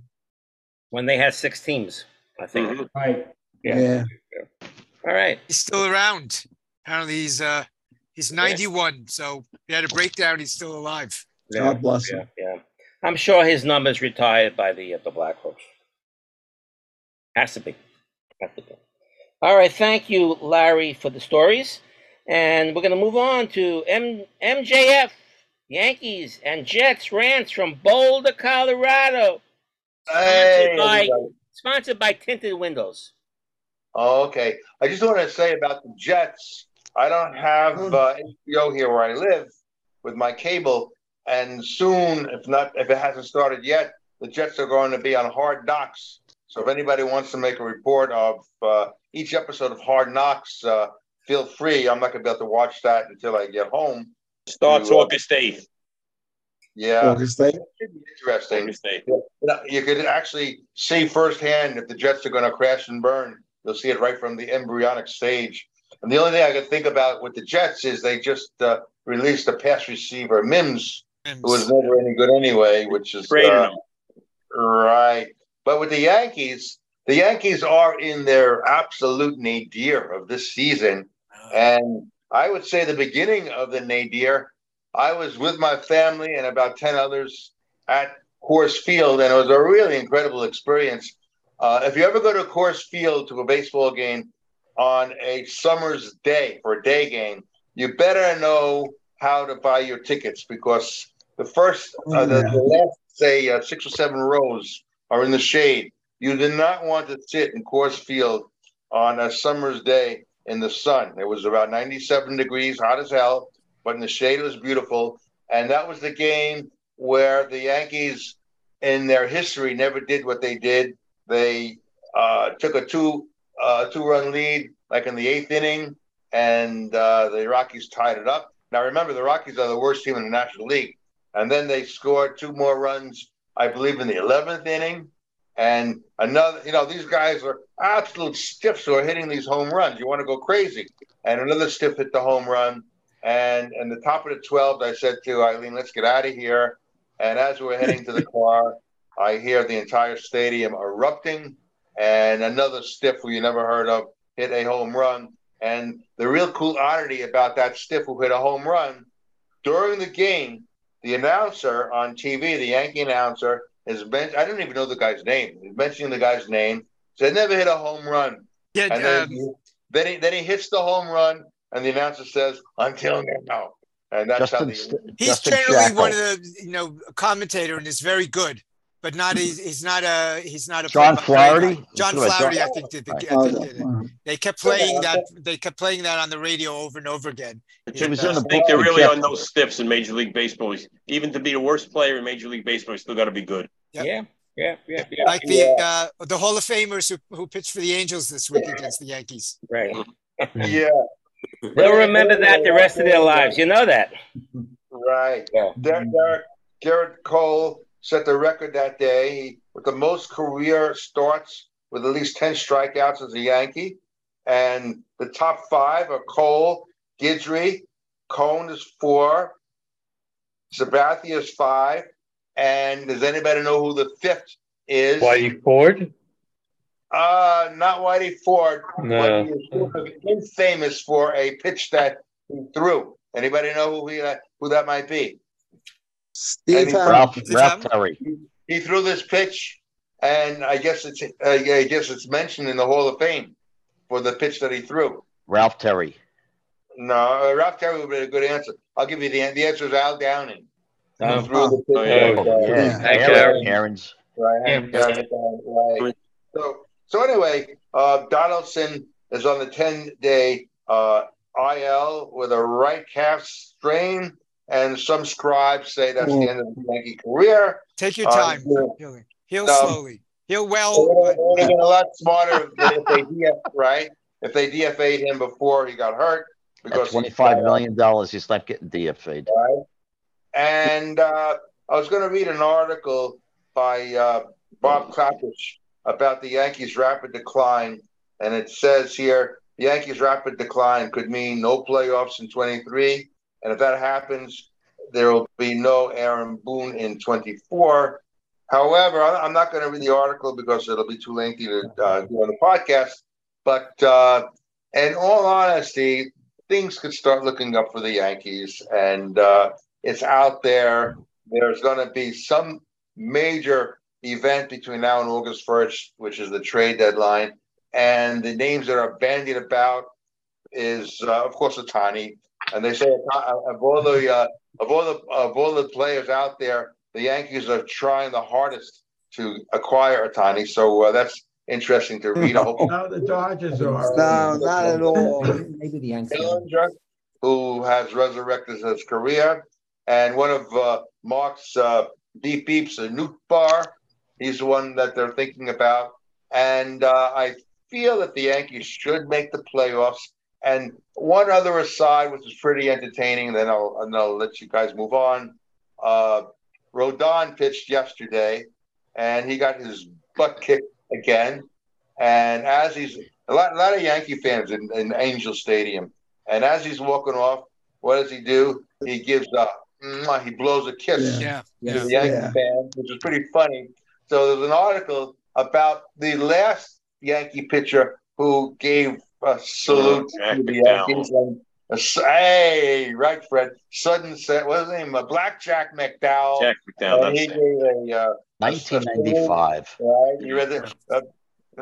When they had six teams, I think. Mhm. Right. Yeah. Yeah. All right. He's still around. Apparently, he's uh he's 91. So he had a breakdown. He's still alive. Yeah. God bless Yeah. him. Yeah. I'm sure his number's retired by the uh, the Blackhawks. Has to be. Has to be. All right. Thank you, Larry, for the stories. And we're going to move on to M- MJF, Yankees, and Jets rants from Boulder, Colorado. Hey, by- everybody. Sponsored by Tinted Windows. Oh, okay. I just want to say about the Jets. I don't have uh, HBO here where I live with my cable, and soon, if not, if it hasn't started yet, the Jets are going to be on Hard Knocks. So if anybody wants to make a report of uh, each episode of Hard Knocks, uh, feel free. I'm not going to be able to watch that until I get home. Starts You, uh, August 8th. Yeah, August eighth. interesting. August 8th. You You could actually see firsthand if the Jets are going to crash and burn. You'll see it right from the embryonic stage. And the only thing I can think about with the Jets is they just uh, released a pass receiver, Mims, who was never any good anyway, which is uh, right. But with the Yankees, the Yankees are in their absolute nadir of this season, and I would say the beginning of the nadir. I was with my family and about ten others at Coors Field, and it was a really incredible experience. Uh, if you ever go to Coors Field to a baseball game on a summer's day for a day game, you better know how to buy your tickets because the first, uh, the, the last, say, uh, six or seven rows are in the shade. You do not want to sit in Coors Field on a summer's day in the sun. It was about 97 degrees, hot as hell, but in the shade it was beautiful. And that was the game where the Yankees, in their history, never did what they did. They uh, took a two uh, two run lead, like in the eighth inning, and uh, the Rockies tied it up. Now remember, the Rockies are the worst team in the National League, and then they scored two more runs, I believe, in the eleventh inning, and another. You know, these guys are absolute stiffs who are hitting these home runs. You want to go crazy, and another stiff hit the home run. And in the top of the 12th, I said to Eileen, let's get out of here. And as we were heading to the [laughs] car, I hear the entire stadium erupting, and another stiff who you never heard of hit a home run. And the real cool oddity about that stiff who hit a home run during the game, the announcer on TV, the Yankee announcer, is men- I don't even know the guy's name. He's mentioning the guy's name. Said never hit a home run. Yeah, And then, um, then he then he hits the home run, and the announcer says, "Until now." And that's how Justin, the He's generally one of the you know commentator and is very good, but not he's, he's not a he's not a John play-by-play Flaherty? John You're talking about Flaherty, I think did, the, I think did it. They kept playing that. They kept playing that on the radio over and over again. I And, uh, think there really are no stiffs in Major League Baseball. Even to be the worst player in Major League Baseball, you still got to be good. Yep. Yeah, yeah, yeah, yeah. like the uh, the Hall of Famers who, who pitched for the Angels this week against the Yankees. Right. [laughs] yeah. They'll remember that the rest of their lives. You know that. Right. Derek, Derek, Gerrit Cole set the record that day with the most career starts with at least 10 strikeouts as a Yankee. And the top five are Cole, Guidry, Cone is four, Sabathia is five. And does anybody know who the fifth is? Whitey Ford? Uh, not Whitey Ford. No. But he is sort of infamous for a pitch that he threw. Anybody know who he, who that might be? Steve And Ralph, Ralph Terry. He threw this pitch, and I guess it's uh, I guess it's mentioned in the Hall of Fame for the pitch that he threw. Ralph Terry. No, uh, Ralph Terry would be a good answer. I'll give you the the answer is Al Downing. Who Oh. threw the pitch Oh, yeah. that, uh, Yeah. Thank you, Aaron- Aaron. Aaron's. Right. Yeah. Hank Aaron, right. So, so anyway, uh, Donaldson is on the 10 day uh, IL with a right calf strain, and some scribes say that's the end of the Yankee career. Take your Uh, time. yeah. He'll, he'll No. slowly. He'll well. would have been a lot smarter than if they DF, right? If they DFA'd him before he got hurt because he- twenty-five million dollars, he's not getting DFA'd. right? And uh, I was going to read an article by uh, Bob Klapisch about the Yankees' rapid decline, and it says here the Yankees' rapid decline could mean no playoffs in 23, and if that happens, there will be no Aaron Boone in 24. However, I'm not going to read the article because it'll be too lengthy to uh, do on the podcast. But uh, in all honesty, things could start looking up for the Yankees, and uh, it's out there. There's going to be some major event between now and August 1st, which is the trade deadline. And the names that are bandied about is, uh, of course, Ohtani. And they say uh, of all the uh, of all the of all the players out there, the Yankees are trying the hardest to acquire Ohtani. So uh, that's interesting to read. I [laughs] No, the Dodgers are. No, not at all. Maybe the Yankees. Bellinger, who has resurrected his career, and one of uh, Marc's uh, deep beeps, a Newt Bar. He's the one that they're thinking about, and uh, I feel that the Yankees should make the playoffs. And one other aside, which is pretty entertaining, then I'll, and I'll let you guys move on. Uh, Rodon pitched yesterday, and he got his butt kicked again. And as he's a lot, a lot of Yankee fans in, in Angel Stadium. And as he's walking off, what does he do? He gives up. He blows a kiss Yeah. to Yeah. the Yankee Yeah. fans, which is pretty funny. So there's an article about the last Yankee pitcher who gave a salute Jack to the Yankees. And a s- hey, right, Fred. Sudden set. What's his name? Uh, Blackjack McDowell. Jack McDowell. And he That's gave it. a, uh, 1995. right. You read it, uh,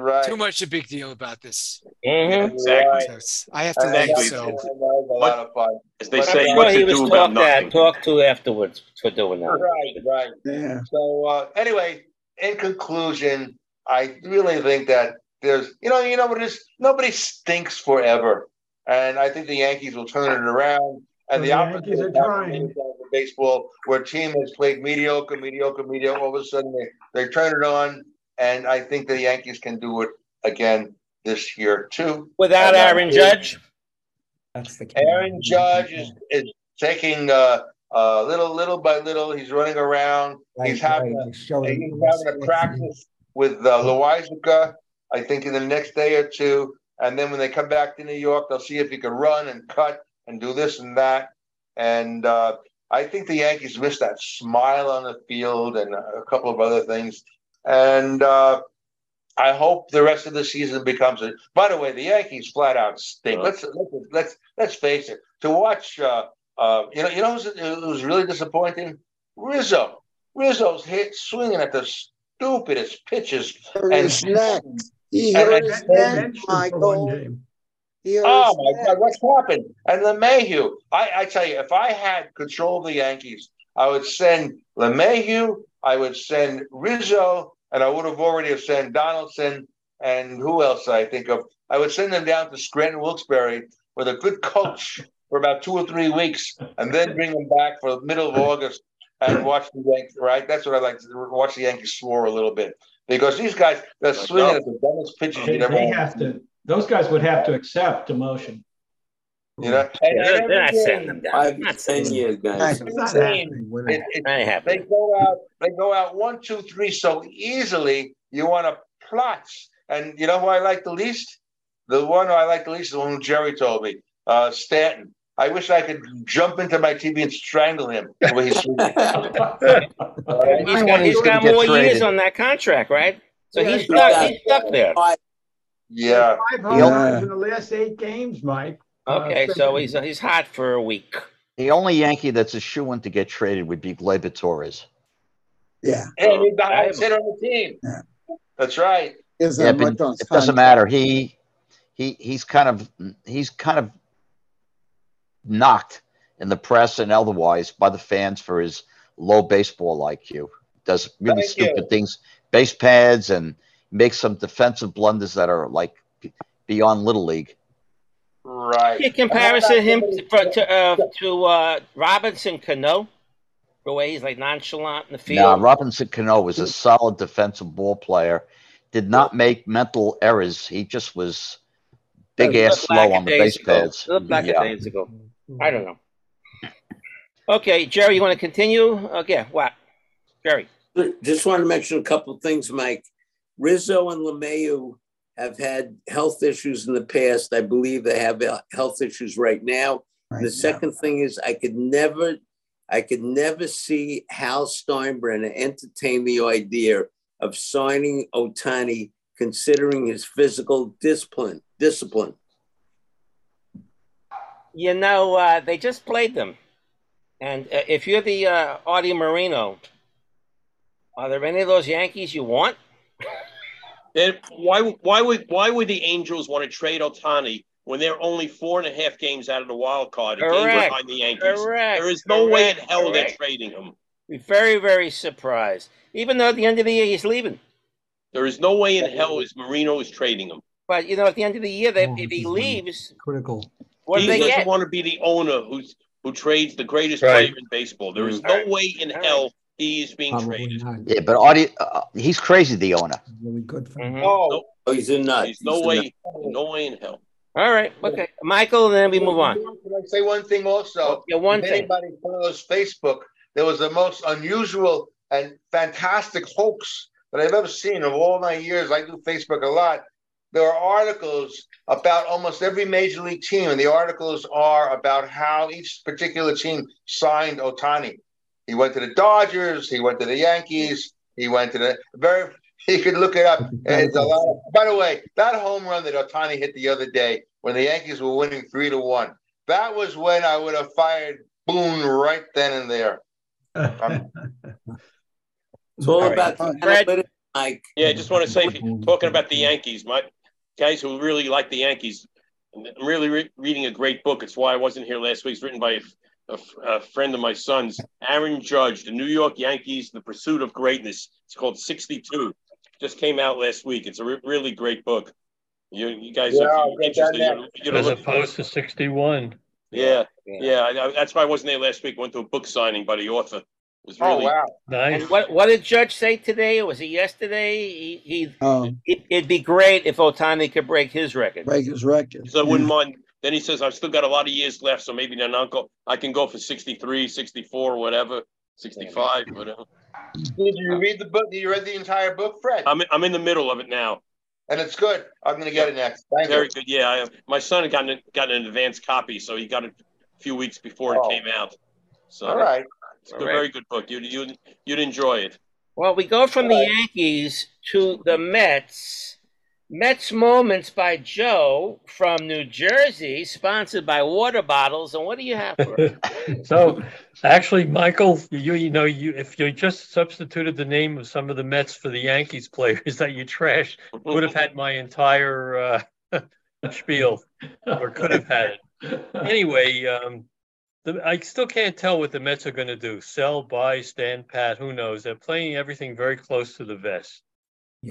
right? Too much a big deal about this. Mhm. Exactly. So I have to And leave, so. was a lot of fun. As they But say, I'm I'm what to do about talked at, nothing. talked to afterwards for doing that. Right, right. Yeah. So uh, anyway, in conclusion, I really think that there's, you know, you know what it is. Nobody stinks forever, and I think the Yankees will turn it around. And the, the opposite Yankees are is happening trying. baseball, where a team has played mediocre, mediocre, mediocre, all of a sudden they, they turn it on, and I think the Yankees can do it again this year too. Without And, Aaron Judge, That's the key. Aaron Judge is, is taking uh, uh, little, little by little. He's running around. he's having right. a, They he's having a practice with uh, Loizica, I think in the next day or two. And then when they come back to New York, they'll see if he can run and cut and do this and that. And uh, I think the Yankees missed that smile on the field and a couple of other things. And uh, I hope the rest of the season becomes a. By the way, the Yankees flat out stink. Let's let's let's, let's face it. To watch, uh, uh, you know, you know, who's- it was really disappointing. Rizzo, Rizzo's hit swinging at the stupidest pitches. Hurt And- his neck. He And- hurt and- his and- neck, Benched him for one Michael. He Oh my. God, what's happened? And LeMahieu, I, I tell you, if I had control of the Yankees, I would send LeMahieu, I would send Rizzo, and I would have already have sent Donaldson, and who else I think of? I would send them down to Scranton Wilkes-Barre with a good coach [laughs] for about two or three weeks, and then bring them back for the middle of August and watch the Yankees. Right? That's what I like to watch the Yankees swore a little bit because these guys they're swinging at the dumbest pitches you never. they have to, those guys would have to accept demotion. You know, and, they're, and they're not every them down. Five Not ten them years, guys. Every not game, happening. We're not- it- it- That they go out, they go out one, two, three so easily. You want to plot, and you know who I like the least? The one who I like the least is the one who Jerry told me, uh, Stanton. I wish I could jump into my TV and strangle him. the way [laughs] he's. He's got, he's got get more years on that contract, right? So Yeah, he's he's stuck. He's stuck there. yeah, Five home Yeah. in the last eight games, Mike. Uh, Okay, so he's he's hot for a week. The only Yankee that's a shoe in to get traded would be Gleyber Torres. Yeah. and he's the highest hitter on the team. Yeah. That's right. Isn't Yeah, much but it doesn't matter. He he he's kind of he's kind of knocked in the press and otherwise by the fans for his low baseball IQ. Does really Thank stupid you. things, base pads, and makes some defensive blunders that are like beyond little league. Right. In comparison him to to, uh, to uh, Robinson Cano, the way he's like nonchalant in the field. Now, Robinson Cano was a solid defensive ball player. Did not make mental errors. He just was big ass slow on the base lackadaisical. pads. Looked Yeah. lackadaisical. I don't know. Okay, Jerry, you want to continue? Okay, what? Jerry. Just want to mention a couple of things, Mike. Rizzo and LeMahieu have had health issues in the past. I believe they have uh, health issues right now. Right the now. second thing is I could never, I could never see Hal Steinbrenner entertain the idea of signing Ohtani, considering his physical discipline. Discipline. You know, uh, they just played them. And uh, if you're the uh, Arte Moreno, are there any of those Yankees you want? [laughs] Then why why would why would the Angels want to trade Ohtani when they're only four and a half games out of the wild card, a game behind the Yankees? Correct. There is no way in Correct. hell they're trading him. Be very, very surprised. Even though at the end of the year he's leaving. There is no way in hell is Moreno is trading him. But, you know, at the end of the year, they, Oh, if he leaves, Critical. what do he they doesn't get? want to be the owner who's who trades the greatest Right. player in baseball. There is All right. no way in All hell he is being Probably traded. not. Yeah, but Arte, uh, he's crazy. The owner. Really good for him. Mhm. Oh, Oh, he's a nut. There's no He's a way, nut. no way in hell. All right. Okay. Michael, and then we move on. Can I say one thing also? Yeah, one if thing. anybody follows Facebook, there was the most unusual and fantastic hoax that I've ever seen of all my years. I do Facebook a lot. there are articles about almost every major league team, and the articles are about how each particular team signed Ohtani. He went to the Dodgers, he went to the Yankees, he went to the very. [laughs] You could look it up. [laughs] It's a lot. Of, by the way, that home run that Ohtani hit the other day when the Yankees were winning three to one, that was when I would have fired Boone right then and there. Um, [laughs] It's all All right. about the Fred? Mike. Yeah, I just want to say, talking about the Yankees, my guys who really like the Yankees, I'm really re- reading a great book. It's why I wasn't here last week. It's written by a, a, a friend of my son's, Aaron Judge, The New York Yankees, The Pursuit of Greatness. It's called 62. Just came out last week. It's a re- really great book. You, you guys, Yeah, if I'll you're get that interested, now. you know, As look it. opposed to 61. Yeah, yeah. I, I, that's why I wasn't there last week. Went to a book signing by the author. It was oh really wow! Nice. And what what did Judge say today? Was it yesterday? He, he Um, it, it'd be great if Ohtani could break his record. break his record. So I wouldn't mind. Then he says, I've still got a lot of years left, so maybe then I'll go. I can go for 63, 64, whatever, 65, whatever. Did you read the book? Did you read the entire book, Fred? I'm I'm in the middle of it now. and it's good. I'm going to get it next. Thank Very you. good. Yeah, I, my son had gotten got an advance copy, so he got it a few weeks before it Oh. came out. So All right. it's a All good, right. very good book. You'd you you'd enjoy it. Well, we go from the Yankees to the Mets. Mets Moments by Joe from New Jersey, sponsored by water bottles. And what do you have for us? [laughs] so actually, Michael, you you know you if you just substituted the name of some of the Mets for the Yankees players that you trashed, would have had my entire uh, [laughs] spiel, or could have had it. Anyway, um, the, I still can't tell what the Mets are going to do. Sell, buy, stand pat. Who knows? They're playing everything very close to the vest.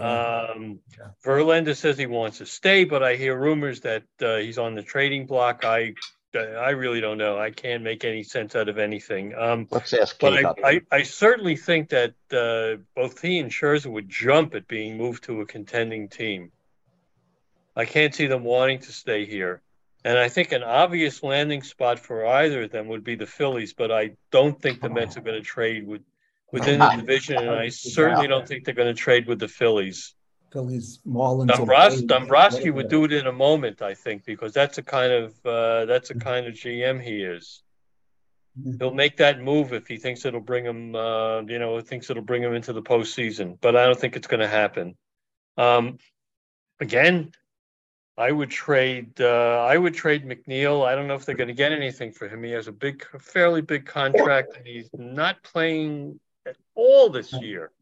Um, Verlander says he wants to stay, but I hear rumors that uh, he's on the trading block. I I really don't know. I can't make any sense out of anything. Um, Let's ask but I, I. I certainly think that uh, both he and Scherzer would jump at being moved to a contending team. I can't see them wanting to stay here. And I think an obvious landing spot for either of them would be the Phillies, but I don't think the Mets are going to trade with within the division, and I certainly don't think they're going to trade with the Phillies. Phillies, Marlins. Dombros- Dombrowski would do it in a moment, I think, because that's a kind of uh, that's a kind of GM he is. He'll make that move if he thinks it'll bring him, uh, you know, thinks it'll bring him into the postseason. But I don't think it's going to happen. Um, again, I would trade. Uh, I would trade McNeil. I don't know if they're going to get anything for him. He has a big, fairly big contract, and he's not playing all this year.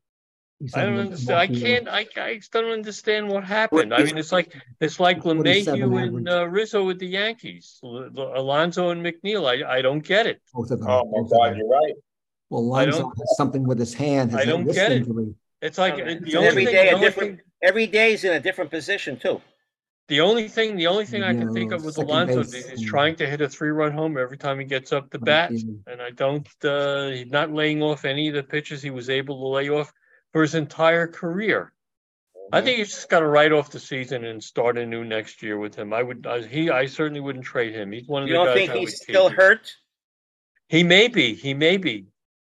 I don't understand. I can't. I, I just don't understand what happened. I mean, it's like it's like 47 LeMahieu and uh, Rizzo with the Yankees, L- L- Alonso and McNeil. I I don't get it. Both of them. Oh my God, you're right. Well, I has something with his hand. His I don't wrist get it. injury. It's like Okay. the only every thing. a different. thing. Every day is in a different position too. The only thing. The only thing I can think of with second Alonso base, is he's yeah. trying to hit a three-run homer every time he gets up the bat, and I don't. Uh, he's not laying off any of the pitches he was able to lay off for his entire career. I think he's just got to write off the season and start anew next year with him. I would. I, he. I certainly wouldn't trade him. He's one of You the don't think I he's still keep. hurt? He may be. He may be.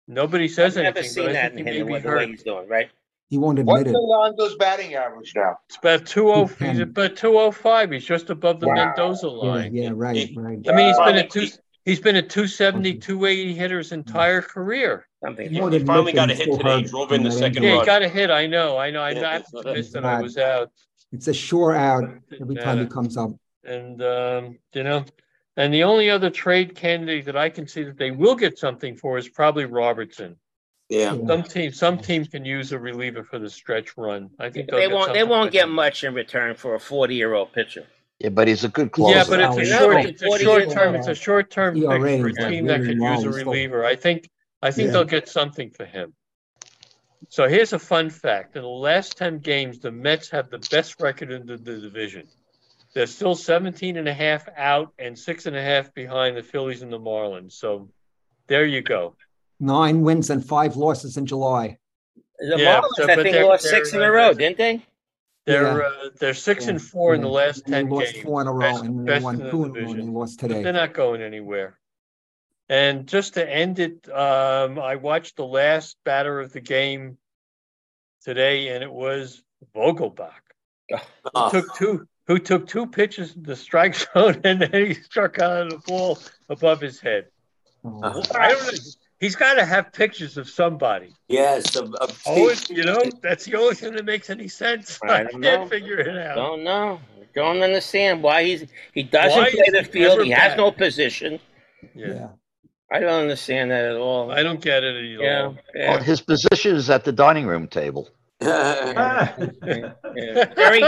Nobody says I've never anything, seen but that in he him, may be the way hurt. he's doing, right? He won't What's admit it. Alonso's batting average now? It's about two oh. He's about two oh five. He's just above the Wow. Mendoza line. yeah, right, He- right. I mean, he's been a two. He's been a 270, 280 hitter his entire career. Something. He He admit finally got a he's hit still today. He hurt drove in the second. Yeah, run. he got a hit. I know. I know. I Yeah, happened it's to miss not- that. I was out. It's a sure out every time he comes up. And um, you know, and the only other trade candidate that I can see that they will get something for is probably Robertson. Yeah. Some team, some team can use a reliever for the stretch run. I think they'll They get won't. They won't get much in return for a forty-year-old pitcher. Yeah, but he's a good closer. Yeah, but it's a Alex. short, Right. it's a short term. it's a short term fix for a team that really could use a low. He's reliever. I think, I think Yeah. they'll get something for him. So here's a fun fact. In the last 10 games, the Mets have the best record in the, the division. They're still 17 and a half out and six and a half behind the Phillies and the Marlins. So there you go. Nine wins and five losses in July. The Yeah, Marlins, so- I think, they're- lost six in a row, didn't they? They're Yeah. uh, they're six Yeah, and four in the last And they 10 lost games. four in a row, Best- and they best won in the two in a row, and division. they lost They're not going anywhere. And just to end it, um, I watched the last batter of the game today, and it was Vogelbach. Oh. Who took two who took two pitches in the strike [laughs] zone and then he struck out the ball above his head. Uh, I don't know. He's got to have pictures of somebody. yes, of, of Oh, it- you know, that's the only thing that makes any sense. I [laughs] I, can't know. figure it out. Don't know. Don't understand why he's he doesn't Why play is the field. He has back? no position. Yeah. I don't understand that at all. I don't get it at Yeah, all. yeah. Well, his position is at the dining room table. [laughs] Jerry, [laughs]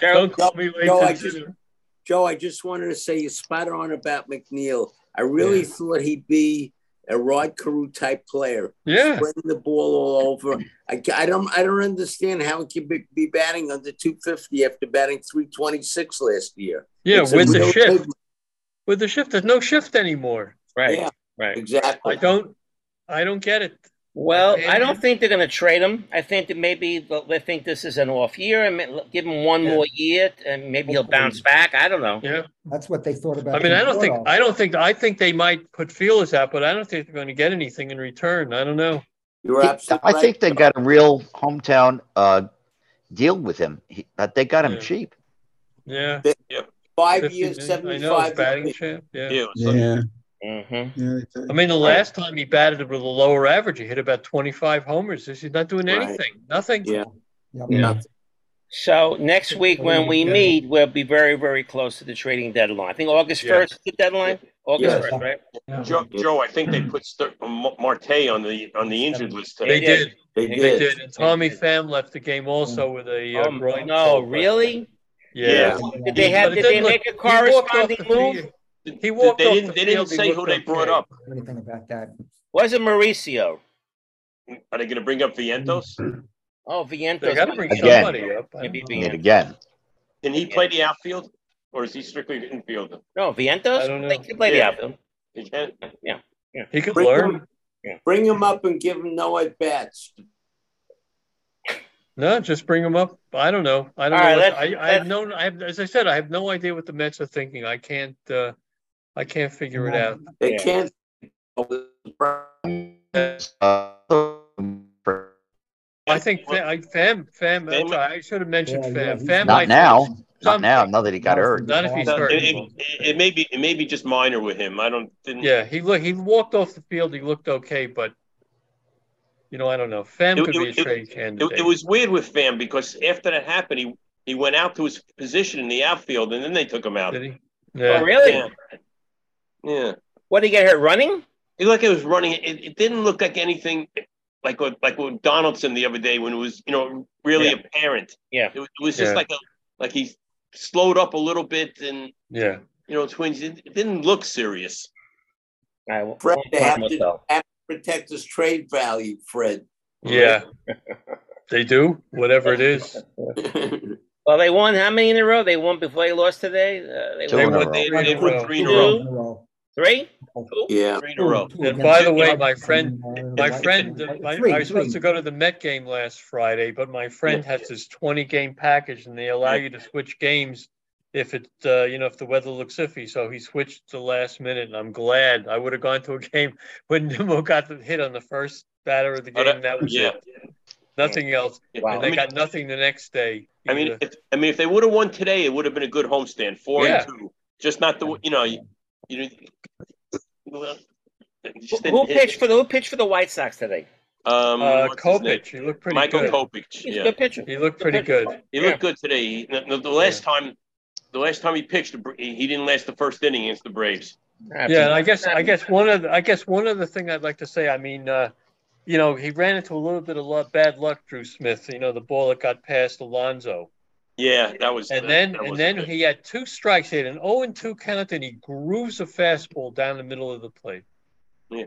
Don't call me late Joe, I just. Joe, I just wanted to say you're spot on about McNeil. I really thought he'd be a Rod Carew type player. Yeah. Spreading the ball all over. I, I don't I don't understand how he can be, be batting under 250 after batting 326 last year. Yeah, It's with the shift. big- With the shift, there's no shift anymore. Right. Yeah, Right. exactly. I don't I don't get it. Well, I don't think they're going to trade him. I think that maybe they'll- think this is an off year and give him one Yeah. more year, and maybe he'll bounce back. I don't know. Yeah. That's what they thought about. I mean, I don't think Conforto. I don't think I think they might put feelers out, but I don't think they're going to get anything in return. I don't know. You're absolutely I right. think they got a real hometown uh, deal with him. He, uh, they got him Yeah. cheap. Yeah. Five 50 years, million. I know, 75 batting champ. Yeah. Yeah, Yeah. Mm-hmm. yeah I mean, the last time he batted with a lower average, he hit about 25 homers. He's not doing Right. anything. Nothing. Yeah. Yep. Yeah. So next week when we meet, we'll be very, very close to the trading deadline. I think August Yeah. first is the deadline. August Yeah. first, right? Yeah. Joe, Joe, I think they put Ster- Marte on the on the injured list They today. did. They They They did. did. And Tommy Pham left the game also with a uh, Um, groin. no, really? Yeah. Did they have? Did they didn't make a look- he walked off corresponding the move? Field. He walked They off didn't. the They didn't field, he say who looked they brought okay. up. Anything about that? Was it Mauricio? Are they going to bring up Vientos? Oh, They Vientos. got to bring Again. somebody up. Maybe don't Did again. Can he play the outfield, or is he strictly the infield? No, Vientos. I don't know. They can play the outfield. He can. He could Bring learn. him, bring him up and give him no at bats. No, just bring him up. I don't know. I don't All know. right, what- I, I have no. I have, as I said, I have no idea what the Mets are thinking. I can't. Uh, I can't figure it out. They can't. I think Fa- I, Pham, Pham. Pham- I should have mentioned Yeah, yeah, Pham. he's- Pham, not now. Not now. Now that he got hurt. Not if he's No, hurt. it, it, it may be. It may be just minor with him. I don't. Didn't, Yeah, he look. He walked off the field. He looked okay, but you know, I don't know. Pham It- could it- be a it- trade It, candidate. it was weird with Pham because after that happened, he he went out to his position in the outfield, and then they took him out. Did he? Oh, yeah. Oh, really? Yeah. Yeah. What did he get hurt running? It looked like it was running. It, it didn't look like anything like what like with Donaldson the other day when it was you know really Yeah. apparent. Yeah. It, was- it was just Yeah. like a like he slowed up a little bit and Yeah. you know twins. It, it didn't look serious. All right, well, Fred, they have to, have to protect his trade value, Fred. Yeah. [laughs] They do whatever it is. [laughs] Well, they won how many in a row? They won before they lost today. Uh, they They in won. They, Three they in a won three in a row. In a row. three. yeah. Three in a row. Two And by the the way, my friend, my friend, my, three, I was supposed three. to go to the Met game last Friday, but my friend has this 20 game package and they allow you to switch games if it, uh, you know, if the weather looks iffy. So he switched to the last minute and I'm glad I would have gone to a game [laughs] when Nimmo got the hit on the first batter of the Oh, game. that- that was yeah. it. Nothing else. Wow. And I they mean, got nothing the next day. I mean, either. if, I mean, if they would have won today, it would have been a good homestand, four Yeah. and two. Just not the you know you, you know. it Who didn't pitched for the Who pitched for the White Sox today? Um, uh, what's his name? Kopech, he looked pretty Michael good. Kopech. He's a Yeah, good pitcher. He looked pretty good. he Yeah. looked good today. He, the, the last time, the last time he pitched, he he didn't last the first inning against the Braves. Yeah, and I guess I guess one of the, I guess one other thing I'd like to say. I mean, uh, you know, he ran into a little bit of luck, bad luck, Drew Smith. You know, the ball that got past Alonso, Yeah, that was. and that- then that and then good. he had two strikes. He had an 0 and 2 count, and he grooves a fastball down the middle of the plate. Yeah.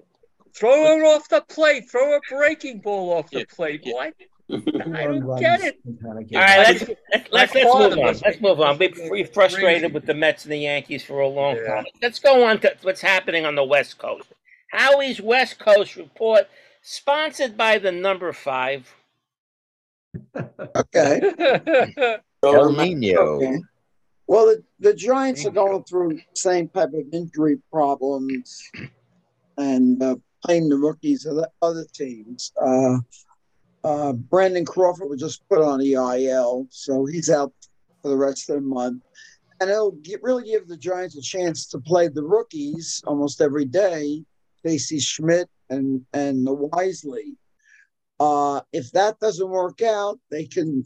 Throw it off the plate. Throw a breaking ball off the Yeah, plate. yeah. What? [laughs] I don't get it. in kind of All game. right, let's let's, let's, let's move on. Let's move on. We've be frustrated crazy. with the Mets and the Yankees for a long Yeah. time. Let's go on to what's happening on the West Coast. Howie's West Coast report, sponsored by the number five. [laughs] Okay. [laughs] El Nino. Well, the, the Giants are going through the same type of injury problems and uh, playing the rookies of the other teams. Uh, Uh, Brandon Crawford was just put on EIL, so he's out for the rest of the month. And it'll get, really give the Giants a chance to play the rookies almost every day, Casey Schmidt and and the Wisely. Uh, if that doesn't work out, they can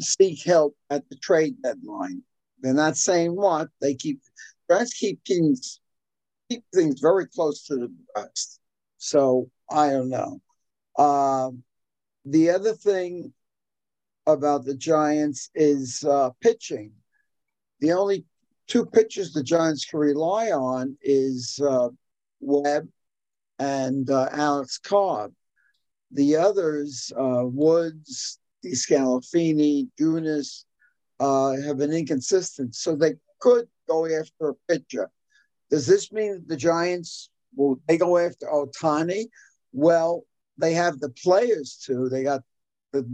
seek help at the trade deadline. They're not saying what they keep. Giants keep things keep things very close to the vest. So I don't know. Um, the other thing about the Giants is uh, pitching. The only two pitchers the Giants can rely on is uh, Webb and uh, Alex Cobb. The others, uh, Woods, Scalafini, Junis, uh, have been inconsistent. So they could go after a pitcher. Does this mean the Giants will they go after Ohtani? Well, they have the players too. They got the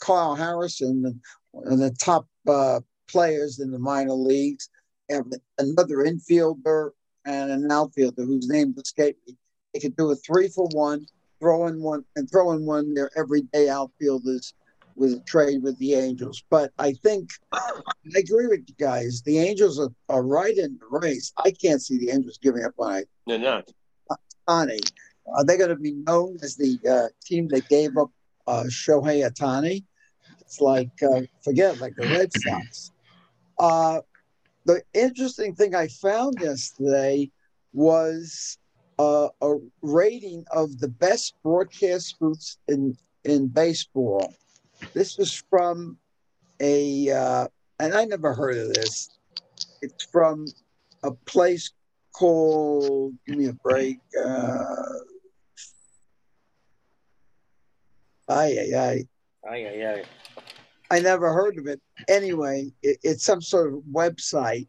Kyle Harrison and, and the top uh, players in the minor leagues. Have another infielder and an outfielder whose name escaped me. They could do a three for one, throw in one and throw in one their everyday outfielders with a trade with the Angels. But I think I agree with you guys. The Angels are, are right in the race. I can't see the Angels giving up on They're not. Ohtani. Are they going to be known as the uh, team that gave up uh, Shohei Ohtani? It's like, uh, forget, like the Red Sox. Uh, the interesting thing I found yesterday was uh, a rating of the best broadcast booths in, in baseball. This was from a, uh, and I never heard of this. It's from a place called, give me a break. Uh, ay, ay, ay. Ay, ay, ay. I never heard of it. Anyway, it, it's some sort of website.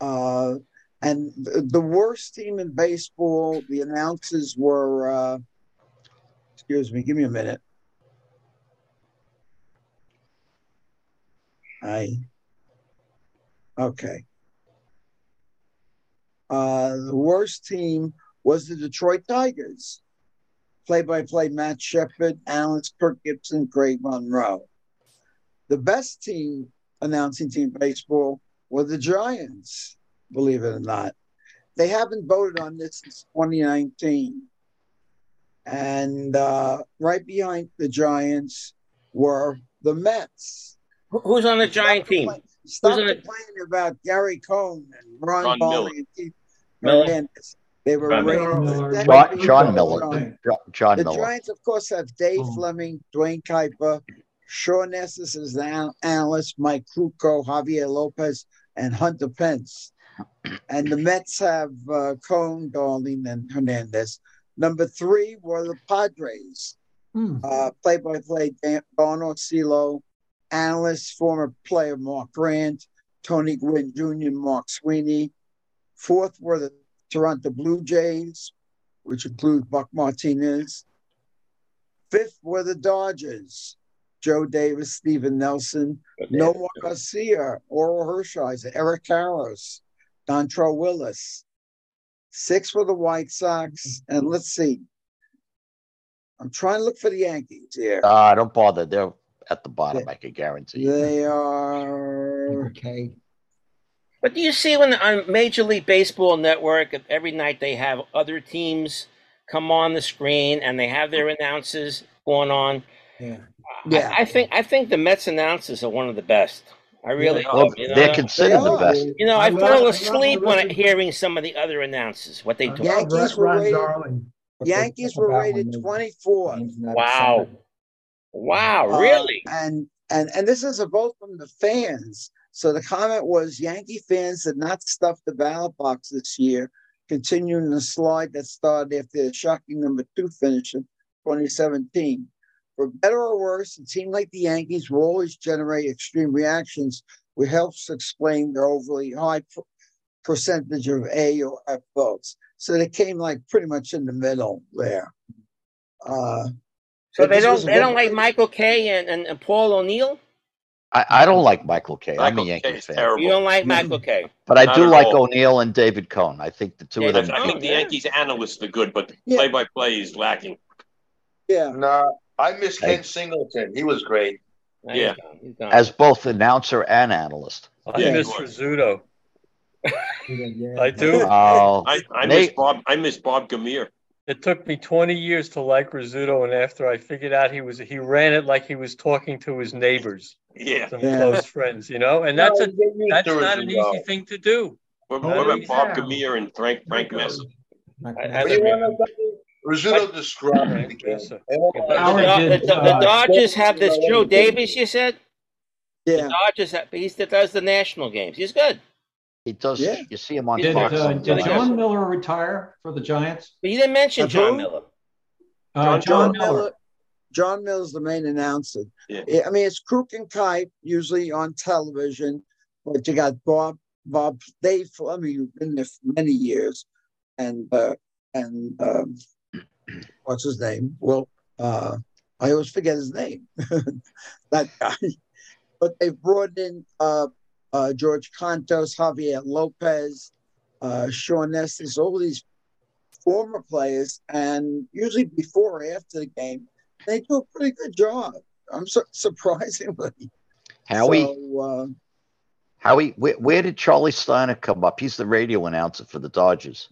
Uh, and the, worst team in baseball, the announcers were, uh, excuse me, give me a minute. I okay. Uh, the worst team was the Detroit Tigers. Play by play Matt Shepard, Alex Kirk Gibson, Craig Monroe. The best team announcing team baseball were the Giants, believe it or not. They haven't voted on this since 2019. And uh, right behind the Giants were the Mets. Who's on the Giant team? Stop Who's on the- complaining about Gary Cohen and Ron, Ron Barley and Keith Miller. Hernandez. They were Ron. Miller. John, John Miller. Giants. John The Miller. Giants, of course, have Dave Oh. Flemming, Duane Kuiper, Shawn Estes as the analyst, Mike Krukow, Javier Lopez, and Hunter Pence. And the Mets have uh, Cohen, Darling, and Hernandez. Number three were the Padres. Hmm. Uh, play-by-play Dan- Don Orsillo, analyst, former player Mark Grant, Tony Gwynn Jr., Mark Sweeney. Fourth were the Toronto Blue Jays, which include Buck Martinez. Fifth were the Dodgers, Joe Davis, Steven Nelson, Noah Garcia, Orel Hershiser, Eric Karros, Dontrelle Willis. Six for the White Sox, and let's see. I'm trying to look for the Yankees here. Ah, don't bother. They're at the bottom. I can guarantee you. They are [laughs] Okay. But do you see when on Major League Baseball Network every night they have other teams come on the screen and they have their announcers going on? Yeah. Yeah. I, I think I think the Mets announcers are one of the best. I really Yeah. hope. Well, You know, they're considered the best. you know I I love- fall asleep when record- hearing some of the other announcers what they I do. Yankees were rated- Darling. Yankees were rated 24. Wow. Wow, Uh, really? and and and this is a vote from the fans. So the comment was Yankee fans did not stuff the ballot box this year, continuing the slide that started after the shocking number two finish in 2017. For better or worse, it seemed like the Yankees will always generate extreme reactions, which helps explain their overly high per- percentage of A or F votes. So they came like pretty much in the middle there. Uh, So but they don't they don't like Michael Kay and, and, and Paul O'Neill? I, I don't like Michael Kay. I'm a Michael Yankee fan. terrible. You don't like Mm-hmm. Michael Kay? But I Not do like all. O'Neill and David Cone. I think the two of them. I think the. Yankees analysts are good, but the Yeah. play-by-play is lacking. Yeah. No, I miss Ken Singleton. He was great. Yeah. As both announcer and analyst. I Yeah. miss Rizzuto. [laughs] I do. Oh, I, I Nate- miss Bob. I miss Bob Gamere. It took me 20 years to like Rizzuto, and after I figured out he was, he ran it like he was talking to his neighbors, Yeah. some Yeah. close friends, you know, and that's No, a you get used that's not an Rizzuto. easy thing to do. What, what about. Bob Gamere and Frank Frank Messer? I- What I- do you Rizzuto described the game. Yes, sir. And what- The, Howard Do- did, the- the uh, Dodgers have this Joe Davis. You said the Yeah. Dodgers. Have, he's that does the national games. He's good. he does. Yeah. You see him on Did, Fox. uh, did John Miller retire for the Giants? But you didn't mention Of John who? Miller. Uh, John John John Miller. Miller. John Miller's the main announcer. Yeah. Yeah, I mean, it's Kruk and Kuip usually on television, but you got Bob, Bob, Dave Flemming, who's been there for many years, and uh, and um, [clears throat] what's his name? Well, uh, I always forget his name. [laughs] that guy. But they brought in uh, uh, George Contos, Javier Lopez, uh, Shawn Estes, all these former players, and usually before or after the game, they do a pretty good job. I'm su- surprisingly. Howie, So, uh, Howie, where, where did Charlie Steiner come up? He's the radio announcer for the Dodgers.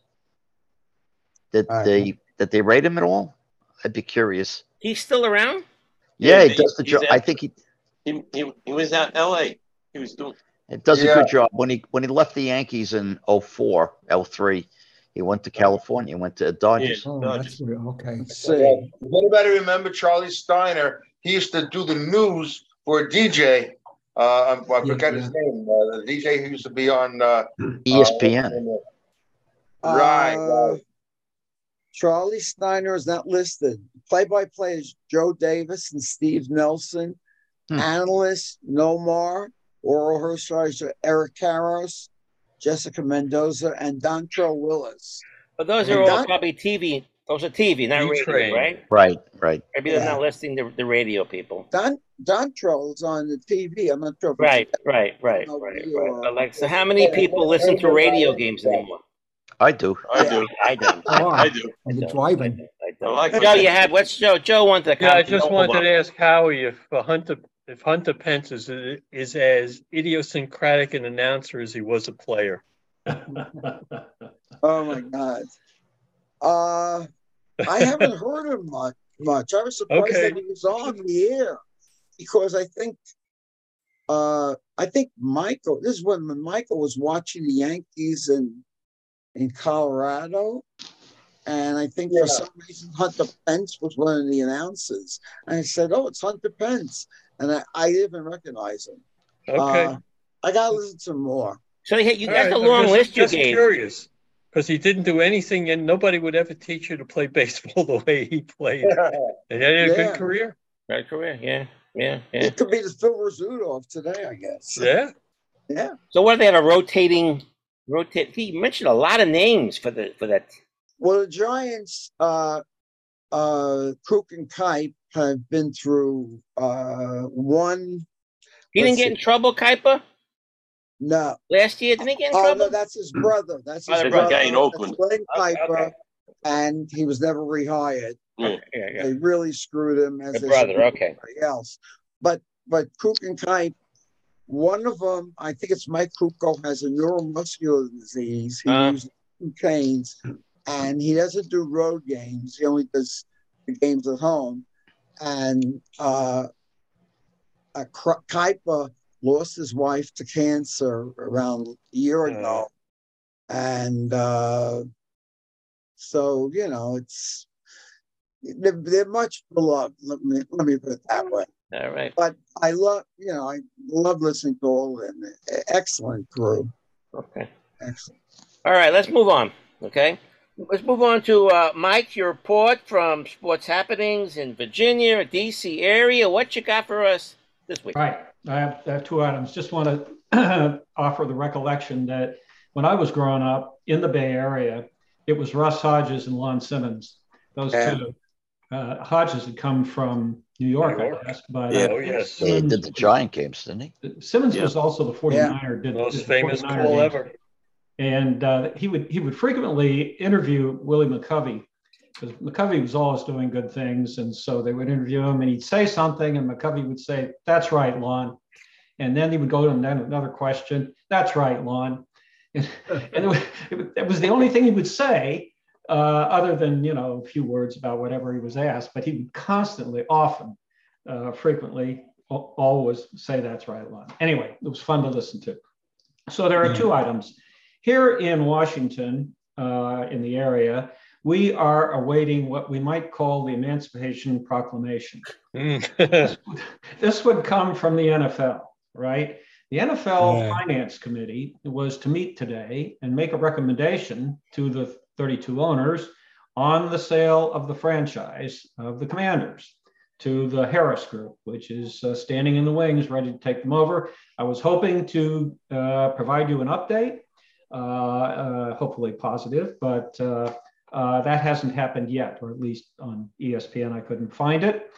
Did I- they did they rate him at all? I'd be curious. He's still around. Yeah, Yeah, he he- does the job. at- I think he He, he, he was at L.A. He was doing. it does a good job. When he when he left the Yankees in 04, 03, he went to California, went to Dodgers. Oh, that's. Okay. let's see. Yeah. If anybody remember Charlie Steiner, he used to do the news for a DJ. Uh, I I forgot his name. Uh, the DJ who used to be on. Uh, ESPN. uh, right, Uh, right. Charlie Steiner is not listed. Play by play is Joe Davis and Steve Nelson. Hmm. Analyst, Nomar. Orel Hershiser, Eric Karros, Jessica Mendoza, and Dontrelle Willis. But those And are all Don- probably TV. Those are TV, not radio, E-Train. right? Right, right. Maybe they're Yeah. not listing the, the radio people. Don Dontrelle is on the TV. I'm not sure. If Right, right, right, No, right, you right. Alexa, how many people listen to radio games anymore? I do. I do. I don't. [laughs] Oh, I do. and the don't. driving. I I don't. like Joe, it. you have what's Joe? Joe wanted to Yeah, I just wanted to ask Howie if uh, Hunter if Hunter Pence is is as idiosyncratic an announcer as he was a player. [laughs] Oh my God. Uh, I haven't [laughs] heard him much. Much. I was surprised Okay. that he was on the air because I think, uh, I think Michael. This is when Michael was watching the Yankees in in Colorado, and I think Yeah. for some reason Hunter Pence was one of the announcers. And I said, "Oh, it's Hunter Pence," and I, I didn't even recognize him. Okay. Uh, I gotta listen to more. So you, you All got right, the long just, list you just gave. curious because he didn't do anything, and nobody would ever teach you to play [laughs] baseball the way he played. And he had a Yeah. good career. Right career, yeah, yeah, yeah. It could be the Phil Rizzuto of today, I guess. Yeah. Yeah. So what? They had a rotating, rotate. He mentioned a lot of names for the for that. Well, the Giants, uh, uh, Kruk and Kuip have been through uh, one. He didn't Let's get in trouble, Kuiper, No, last year. Didn't he get in oh trouble? no, that's his brother. That's Oh, his the brother. guy in Oakland. Glenn Kuiper, okay. and he was never rehired. Yeah. yeah, yeah. They really screwed him as The they brother, screwed okay. everybody else. But but Kruk and Kuip, one of them, I think it's Mike Krukow, has a neuromuscular disease. He Uh. uses canes, and he doesn't do road games. He only does the games at home. And uh, a Kuiper lost his wife to cancer around a year ago, and uh, so you know it's they're, they're much beloved. Let me let me put it that way. All right. But I love you know I love listening to all of them. Excellent crew. Okay. Excellent. All right. Let's move on. Okay. Let's move on to uh, Mike. Your report from sports happenings in Virginia, D.C. area. What you got for us this week? Right. I have, I have two items. Just want [clears throat] to offer the recollection that when I was growing up in the Bay Area, it was Russ Hodges and Lon Simmons. Those Yeah. two. Uh, Hodges had come from New York, New I York. guess. But Yeah. uh, Oh, yes. Yeah, he did the Giant games, didn't he? Simmons Yeah. was also the 49er. Did, Most did the famous 49er call games. ever. and uh, he would he would frequently interview Willie McCovey, because McCovey was always doing good things. And so they would interview him and he'd say something and McCovey would say, That's right, Lon. And then he would go to another question. That's right, Lon. And, [laughs] and it, was, it, was, the only thing he would say, uh, other than, you know, a few words about whatever he was asked. But he would constantly, often, uh, frequently, always say, That's right, Lon. Anyway, it was fun to listen to. So there are two items. Here in Washington, uh, in the area, we are awaiting what we might call the Emancipation Proclamation. this, [laughs] this, would come from the NFL, right? The NFL yeah. Finance Committee was to meet today and make a recommendation to the 32 owners on the sale of the franchise of the Commanders to the Harris Group, which is uh, standing in the wings, ready to take them over. I was hoping to uh, provide you an update, uh, uh hopefully positive, but uh, uh, that hasn't happened yet, or at least on ESPN, I couldn't find it.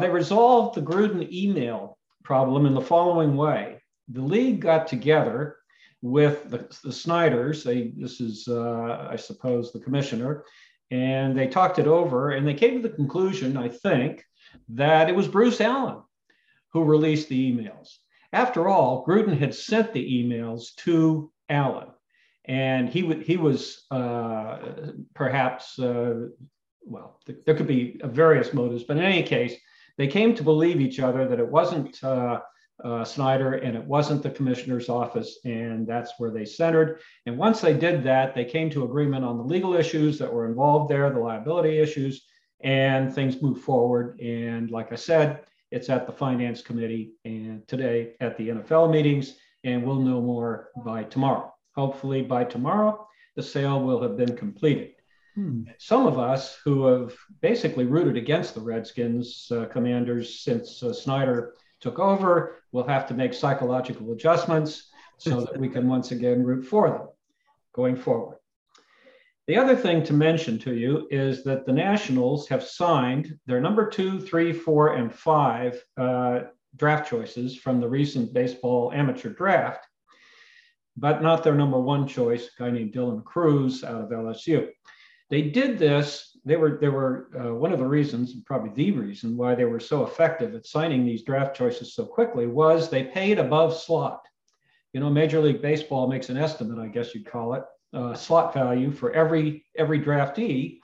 they resolved the Gruden email problem in the following way. The league got together with the, the Snyders, they, this is, I suppose, the commissioner, and they talked it over and they came to the conclusion, I think, that it was Bruce Allen who released the emails. After all, Gruden had sent the emails to Allen, and he, w- he was uh, perhaps, uh, well, th- there could be various motives, but in any case, they came to believe each other that it wasn't uh, uh, Snyder and it wasn't the commissioner's office, and that's where they centered. And once they did that, they came to agreement on the legal issues that were involved there, the liability issues, and things moved forward. And like I said, it's at the finance committee and today at the NFL meetings, and we'll know more by tomorrow. Hopefully, by tomorrow, the sale will have been completed. Hmm. Some of us who have basically rooted against the Redskins uh, commanders since uh, Snyder took over We'll have to make psychological adjustments so that we can once again root for them going forward. The other thing to mention to you is that the Nationals have signed their number two, three, four, and five uh, draft choices from the recent baseball amateur draft, but not their number one choice, a guy named Dylan Crews out of LSU. They did this. They were they were uh, one of the reasons, probably the reason, why they were so effective at signing these draft choices so quickly was they paid above slot. You know, Major League Baseball makes an estimate, I guess you'd call it, uh, slot value for every every draftee.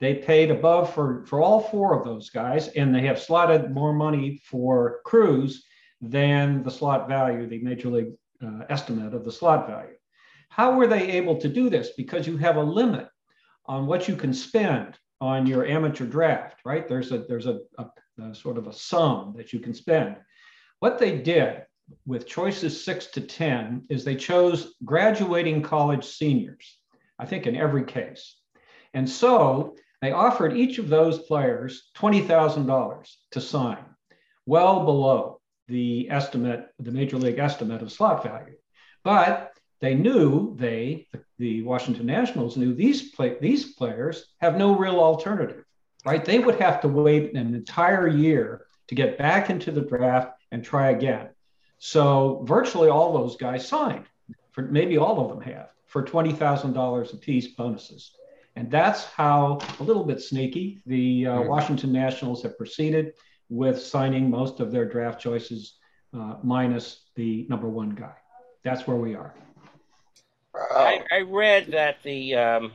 They paid above for for all four of those guys, and they have slotted more money for Crews than the slot value, the major league uh, estimate of the slot value. How were they able to do this? Because you have a limit on what you can spend on your amateur draft, right? There's a there's a, a, a sort of a sum that you can spend. What they did with choices six to 10 is they chose graduating college seniors, I think in every case. And so they offered each of those players $20,000 to sign, well below the estimate, the major league estimate of slot value. But they knew they, the Washington Nationals knew these play, these players have no real alternative, right? They would have to wait an entire year to get back into the draft and try again. So virtually all those guys signed, for maybe all of them have, for $20,000 a piece bonuses. And that's how, a little bit sneaky, the uh. Washington Nationals have proceeded with signing most of their draft choices uh, minus the number one guy. That's where we are. I, I read that the um,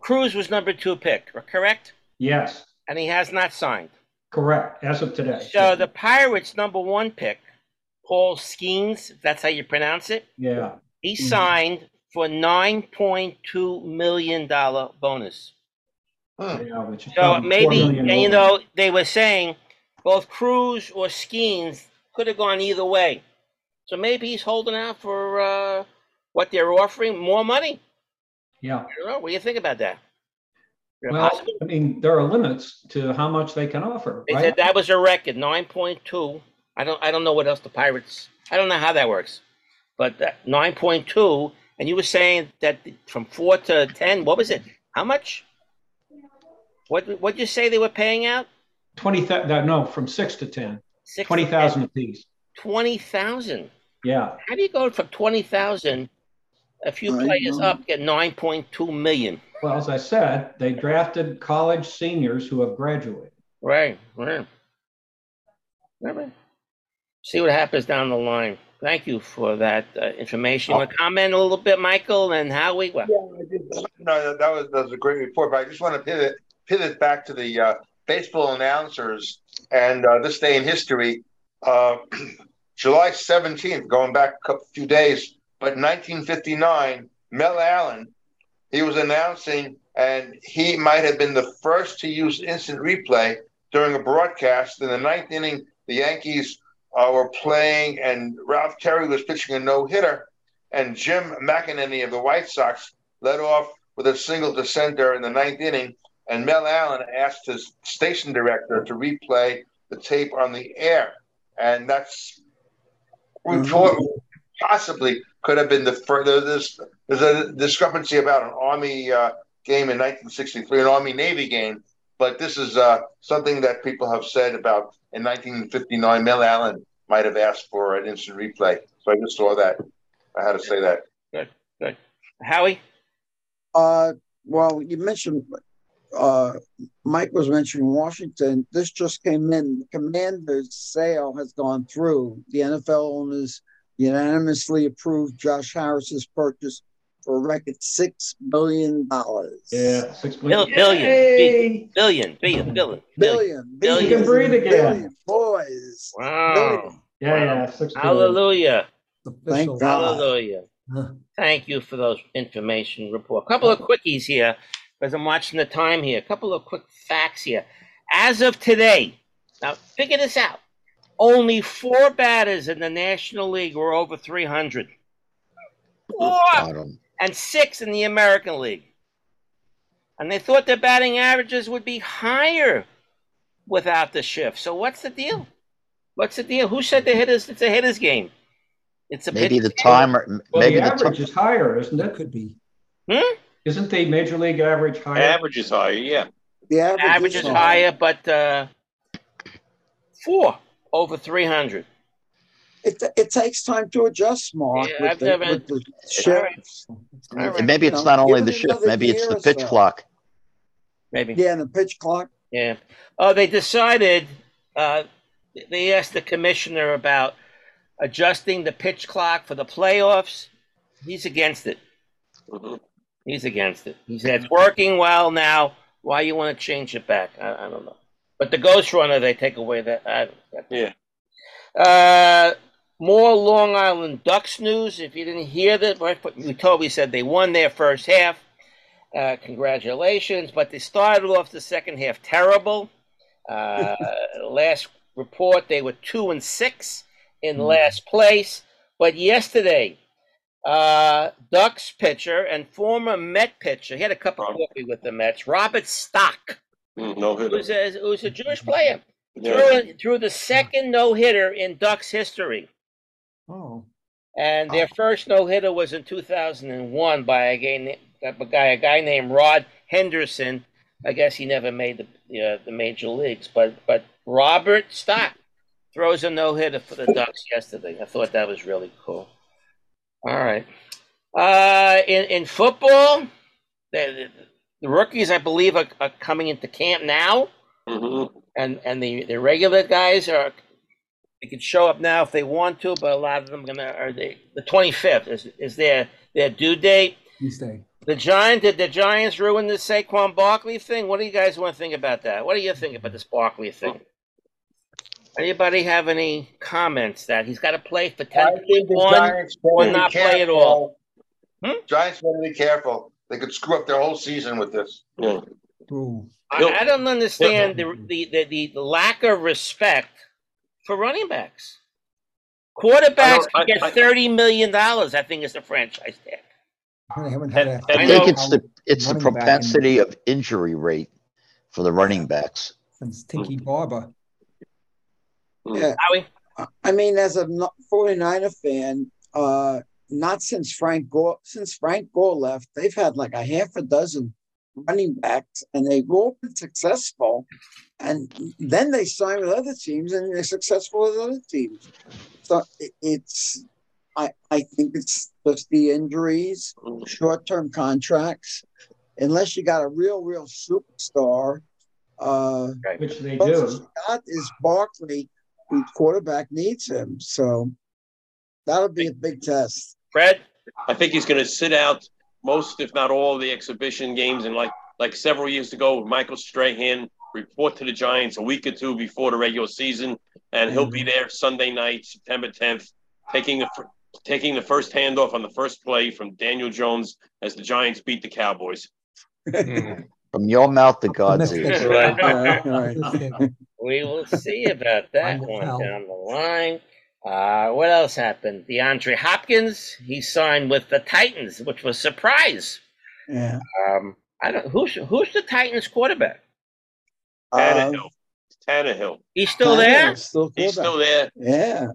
Crews was number two pick, correct? Yes. And he has not signed. Correct, as of today. So the Pirates' number one pick Paul Skenes, that's how you pronounce it. Yeah. He mm-hmm. signed for nine point two million dollar bonus. Huh. Yeah, so maybe, and you know, they were saying both Crews or Skenes could have gone either way. So maybe he's holding out for uh, what they're offering, more money. Yeah. What do you think about that? Well, I mean, there are limits to how much they can offer. They Right? that was a record, nine point two I don't I don't know what else the Pirates. I don't know how that works, but uh, nine point two. And you were saying that from four to ten. What was it? How much? What what you say they were paying out? Twenty thousand. No, from six to ten. Six Twenty thousand apiece. Twenty thousand. Yeah. How do you go from twenty thousand A few I players know. up get 9.2 million. Well, as I said, they drafted college seniors who have graduated. Right, right. Right. See what happens down the line. Thank you for that uh, information. You want to comment a little bit, Michael, and Howie? Well, No, that- that was that was a great report. But I just want to pivot pivot back to the uh, baseball announcers and uh, this day in history. Uh, [clears throat] July seventeenth, going back a couple few days, but 1959, Mel Allen, he was announcing, and he might have been the first to use instant replay during a broadcast. In the ninth inning, the Yankees uh, were playing, and Ralph Terry was pitching a no hitter, and Jim McAnany of the White Sox led off with a single to center in the ninth inning, and Mel Allen asked his station director to replay the tape on the air, and that's we thought possibly could have been the further. There's there's a discrepancy about an Army uh, game in 1963, an Army Navy game, but this is uh, something that people have said about in 1959. Mel Allen might have asked for an instant replay, so I just saw that. I had to say that. Good, good. Howie? Uh, well, you mentioned, uh, Mike was mentioning Washington. This just came in. The Commanders sale has gone through. The NFL owners unanimously approved Josh Harris's purchase for a record six billion dollars. Yeah, six billion. Billion, billion, billion, billion, billion, billion, billion, billion, billion, Billion, billion. You can breathe again. billion, boys. Wow. Yeah, yeah, six billion. Hallelujah. Thank God. Hallelujah. Thank you for those information report. A couple of quickies here, because I'm watching the time here. A couple of quick facts here. As of today, now figure this out. Only four batters in the National League were over 300. Four! And six in the American League. And they thought their batting averages would be higher without the shift. So what's the deal? What's the deal? Who said the hitters? It's a hitters game. It's a Maybe pitcher's the game. timer, Well, maybe the the average ti- is higher, isn't it? Could be. Hmm? Isn't the major league average higher? Average is higher, yeah. The average, average is is higher, but uh, four over 300. It, it takes time to adjust, Mark. Yeah, with I've the, never- with the All shifts. and maybe it's You know, not only the shift, maybe it's the pitch so. clock. Maybe. Yeah, and the pitch clock. Yeah. Oh, they decided. Uh, they asked the commissioner about adjusting the pitch clock for the playoffs. He's against it. He's against it. He said it's working well now. Why you want to change it back? I, I don't know. But the Ghost Runner, they take away that. I, Yeah. Uh, more Long Island Ducks news. If you didn't hear that, right, we told we said they won their first half. Uh, congratulations, but they started off the second half terrible. Uh, [laughs] last report, they were two and six in last place. But yesterday, uh, Ducks pitcher and former Met pitcher, he had a cup of coffee with the Mets, Robert Stock, Mm, No who hitter. was a, who was a Jewish player, Yeah. threw, threw the second no hitter in Ducks history. Oh. And their first no hitter was in 2001 by a guy, a guy, a guy named Rod Henderson. I guess he never made the the, uh, the major leagues, but but Robert Stock throws a no hitter for the Ducks yesterday. I thought that was really cool. All right. Uh, in in football, the, the rookies I believe are, are coming into camp now, Mm-hmm. and and the the regular guys are they can show up now if they want to, but a lot of them gonna are they the twenty fifth is is their their due date. Tuesday. The Giants did the Giants ruin the Saquon Barkley thing? What do you guys want to think about that? What do you think about this Barkley thing? Anybody have any comments that he's got to play for I ten think the one Giants or not play at all? careful. Giants better be careful. They could screw up their whole season with this. Yeah. Ooh. I, I don't understand the, the, the, the, the lack of respect for running backs. Quarterbacks I don't- I- get I- thirty million dollars. I think is the franchise tag. I haven't had a. I I think it's the it's the Running in- propensity of injury rate for the running backs. Since Tiki Barber. Yeah. Howie? I mean, as a no- 49er fan, uh, not since Frank Gore, since Frank Gore left, they've had like a half a dozen running backs, and they've all been successful. And then they sign with other teams, and they're successful with other teams. So it's I, I think it's just the injuries, short-term contracts. Unless you got a real, real superstar, uh, Which they do. got is Barkley, whose quarterback needs him. So that'll be a big test. Fred? I think he's going to sit out most, if not all, of the exhibition games. And like like several years ago, with Michael Strahan report to the Giants a week or two before the regular season, and he'll be mm-hmm. there Sunday night, September 10th, taking the fir- taking the first handoff on the first play from Daniel Jones as the Giants beat the Cowboys. [laughs] From your mouth to God's ears. [laughs] we will see about that one down the line. Uh, what else happened? DeAndre Hopkins, he signed with the Titans, which was a surprise. Yeah. Um, I don't who's who's the Titans quarterback? Tannehill. Tannehill. He's still there. Still He's still there. Yeah.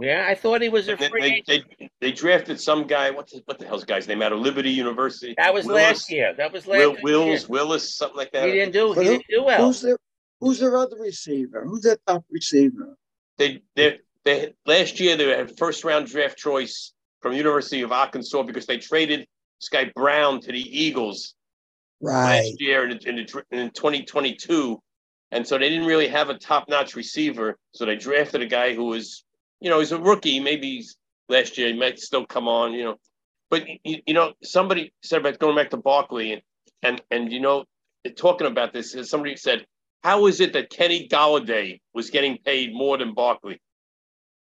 Yeah, I thought he was a They, free. they, they, they drafted some guy. What the, what the hell's the guy's name out of Liberty University? That was Willis- last year. That was last Will, year. Wills, Willis, something like that. He didn't do. But He who- didn't do well. Who's their Who's their other receiver? Who's their top receiver? They they they last year they had first round draft choice from University of Arkansas because they traded Sky Brown to the Eagles Right. last year in, in, in 2022, and so they didn't really have a top notch receiver. So they drafted a guy who was you know he's a rookie. Maybe he's, last year he might still come on. You know, but you, you know somebody said about going back to Barkley and and and you know talking about this, somebody said. How is it that Kenny Golladay was getting paid more than Barkley?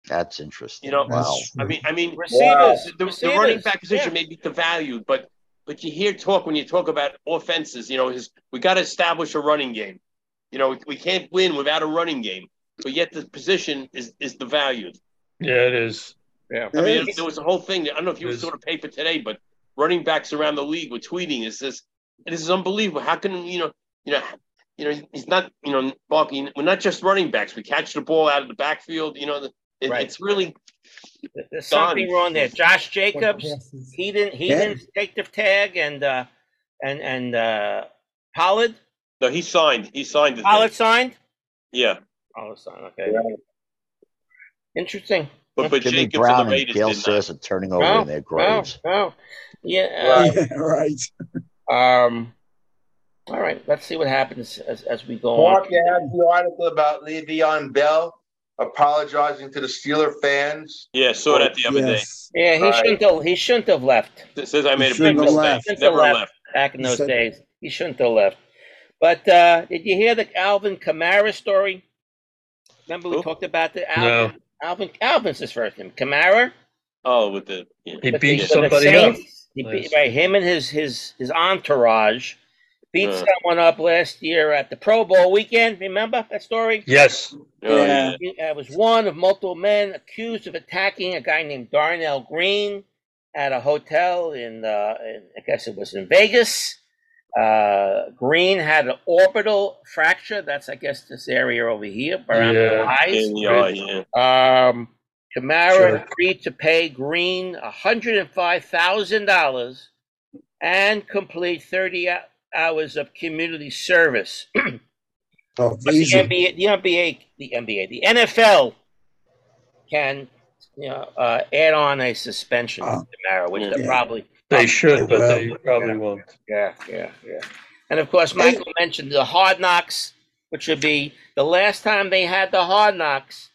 That's interesting. You know, wow. I mean, I mean, Receivers, the, the receivers, running back position yeah. may be devalued, but but you hear talk when you talk about offenses. You know, his, we got to establish a running game. You know, we can't win without a running game, but yet the position is is devalued. Yeah, it is. Yeah. I mean, It is. there was a whole thing. I don't know if you Yes. saw the paper today, but running backs around the league were tweeting. It says, "This is unbelievable. How can you know, you know, you know, he's not, you know, Barkley. We're not just running backs. We catch the ball out of the backfield. You know, the, it, Right. it's really There's done. something wrong there. Josh Jacobs, he didn't he Yeah. didn't take the tag, and uh, and and uh, Pollard, No, he signed. He signed. The Pollard thing. signed. Yeah, Pollard signed. Okay. Interesting. but but Jimmy Jacobs and Brown the and Raiders Gale did. Sayers are turning over Oh, in their graves. Oh, oh. Yeah. yeah, [laughs] right. Uh, um. All right. Let's see what happens as, as we go Mark, on. you had the article about Le'Veon Bell apologizing to the Steeler fans. Yeah, saw that the other Yes. Yeah, he Right. shouldn't have. He shouldn't have left. It says I made a big mistake. left. Shouldn't have Never left. left. back in those said- days. He shouldn't have left. But uh, did you hear the Alvin Kamara story? Remember we Who? talked about the Alvin. No. Alvin. Alvin. Alvin's his first name. Kamara. Oh, with the yeah. He beat the- the somebody up. Saints- He Nice. beat, right, him and his his his entourage beat Uh. someone up last year at the Pro Bowl weekend. Remember that story? Yes. Yeah. Yeah. He uh, was one of multiple men accused of attacking a guy named Darnell Green at a hotel in, uh, in I guess it was in Vegas. Uh, Green had an orbital fracture. That's I guess this area over here around the Yeah. eyes. In the eye, yeah. Um, Kamara Sure. agreed to pay Green $105,000 and complete 30 hou- hours of community service. [clears throat] Oh, But the. NBA, the NBA, the NBA, the NFL can, you know, uh, add on a suspension Oh. to Kamara, which they probably, They should, but they probably won't. yeah, yeah, yeah. And of course, Michael mentioned the Hard Knocks, which would be the last time they had the Hard Knocks.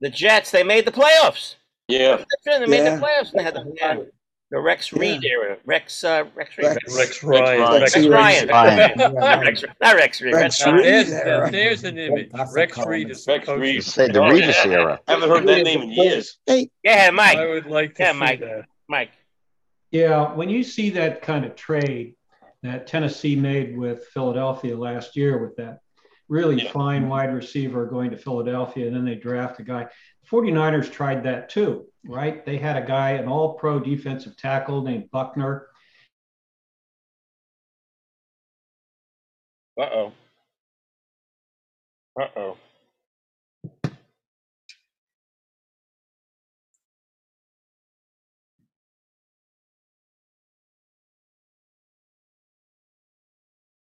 The Jets, they made the playoffs. Yeah. That's They made Yeah. the playoffs. And they had the, the Rex Reed era. Rex, uh, Rex Reed. Rex- Rex Ryan. Ryan. Rex Rex Ryan. Reed. [laughs] Ryan. Not Rex, not Rex Reed. Rex Rex Reed. There's, era. there's an image. That's Rex. Reed is Rex coach. Reed. Say the Revis era. Haven't heard that name in years. Hey, Yeah, I would like to Yeah, see Mike. that. Mike. Yeah, when you see that kind of trade that Tennessee made with Philadelphia last year with that really Yeah. fine wide receiver going to Philadelphia and then they draft a guy. 49ers tried that too, right? They had a guy, an all pro defensive tackle named Buckner. Uh oh. Uh oh.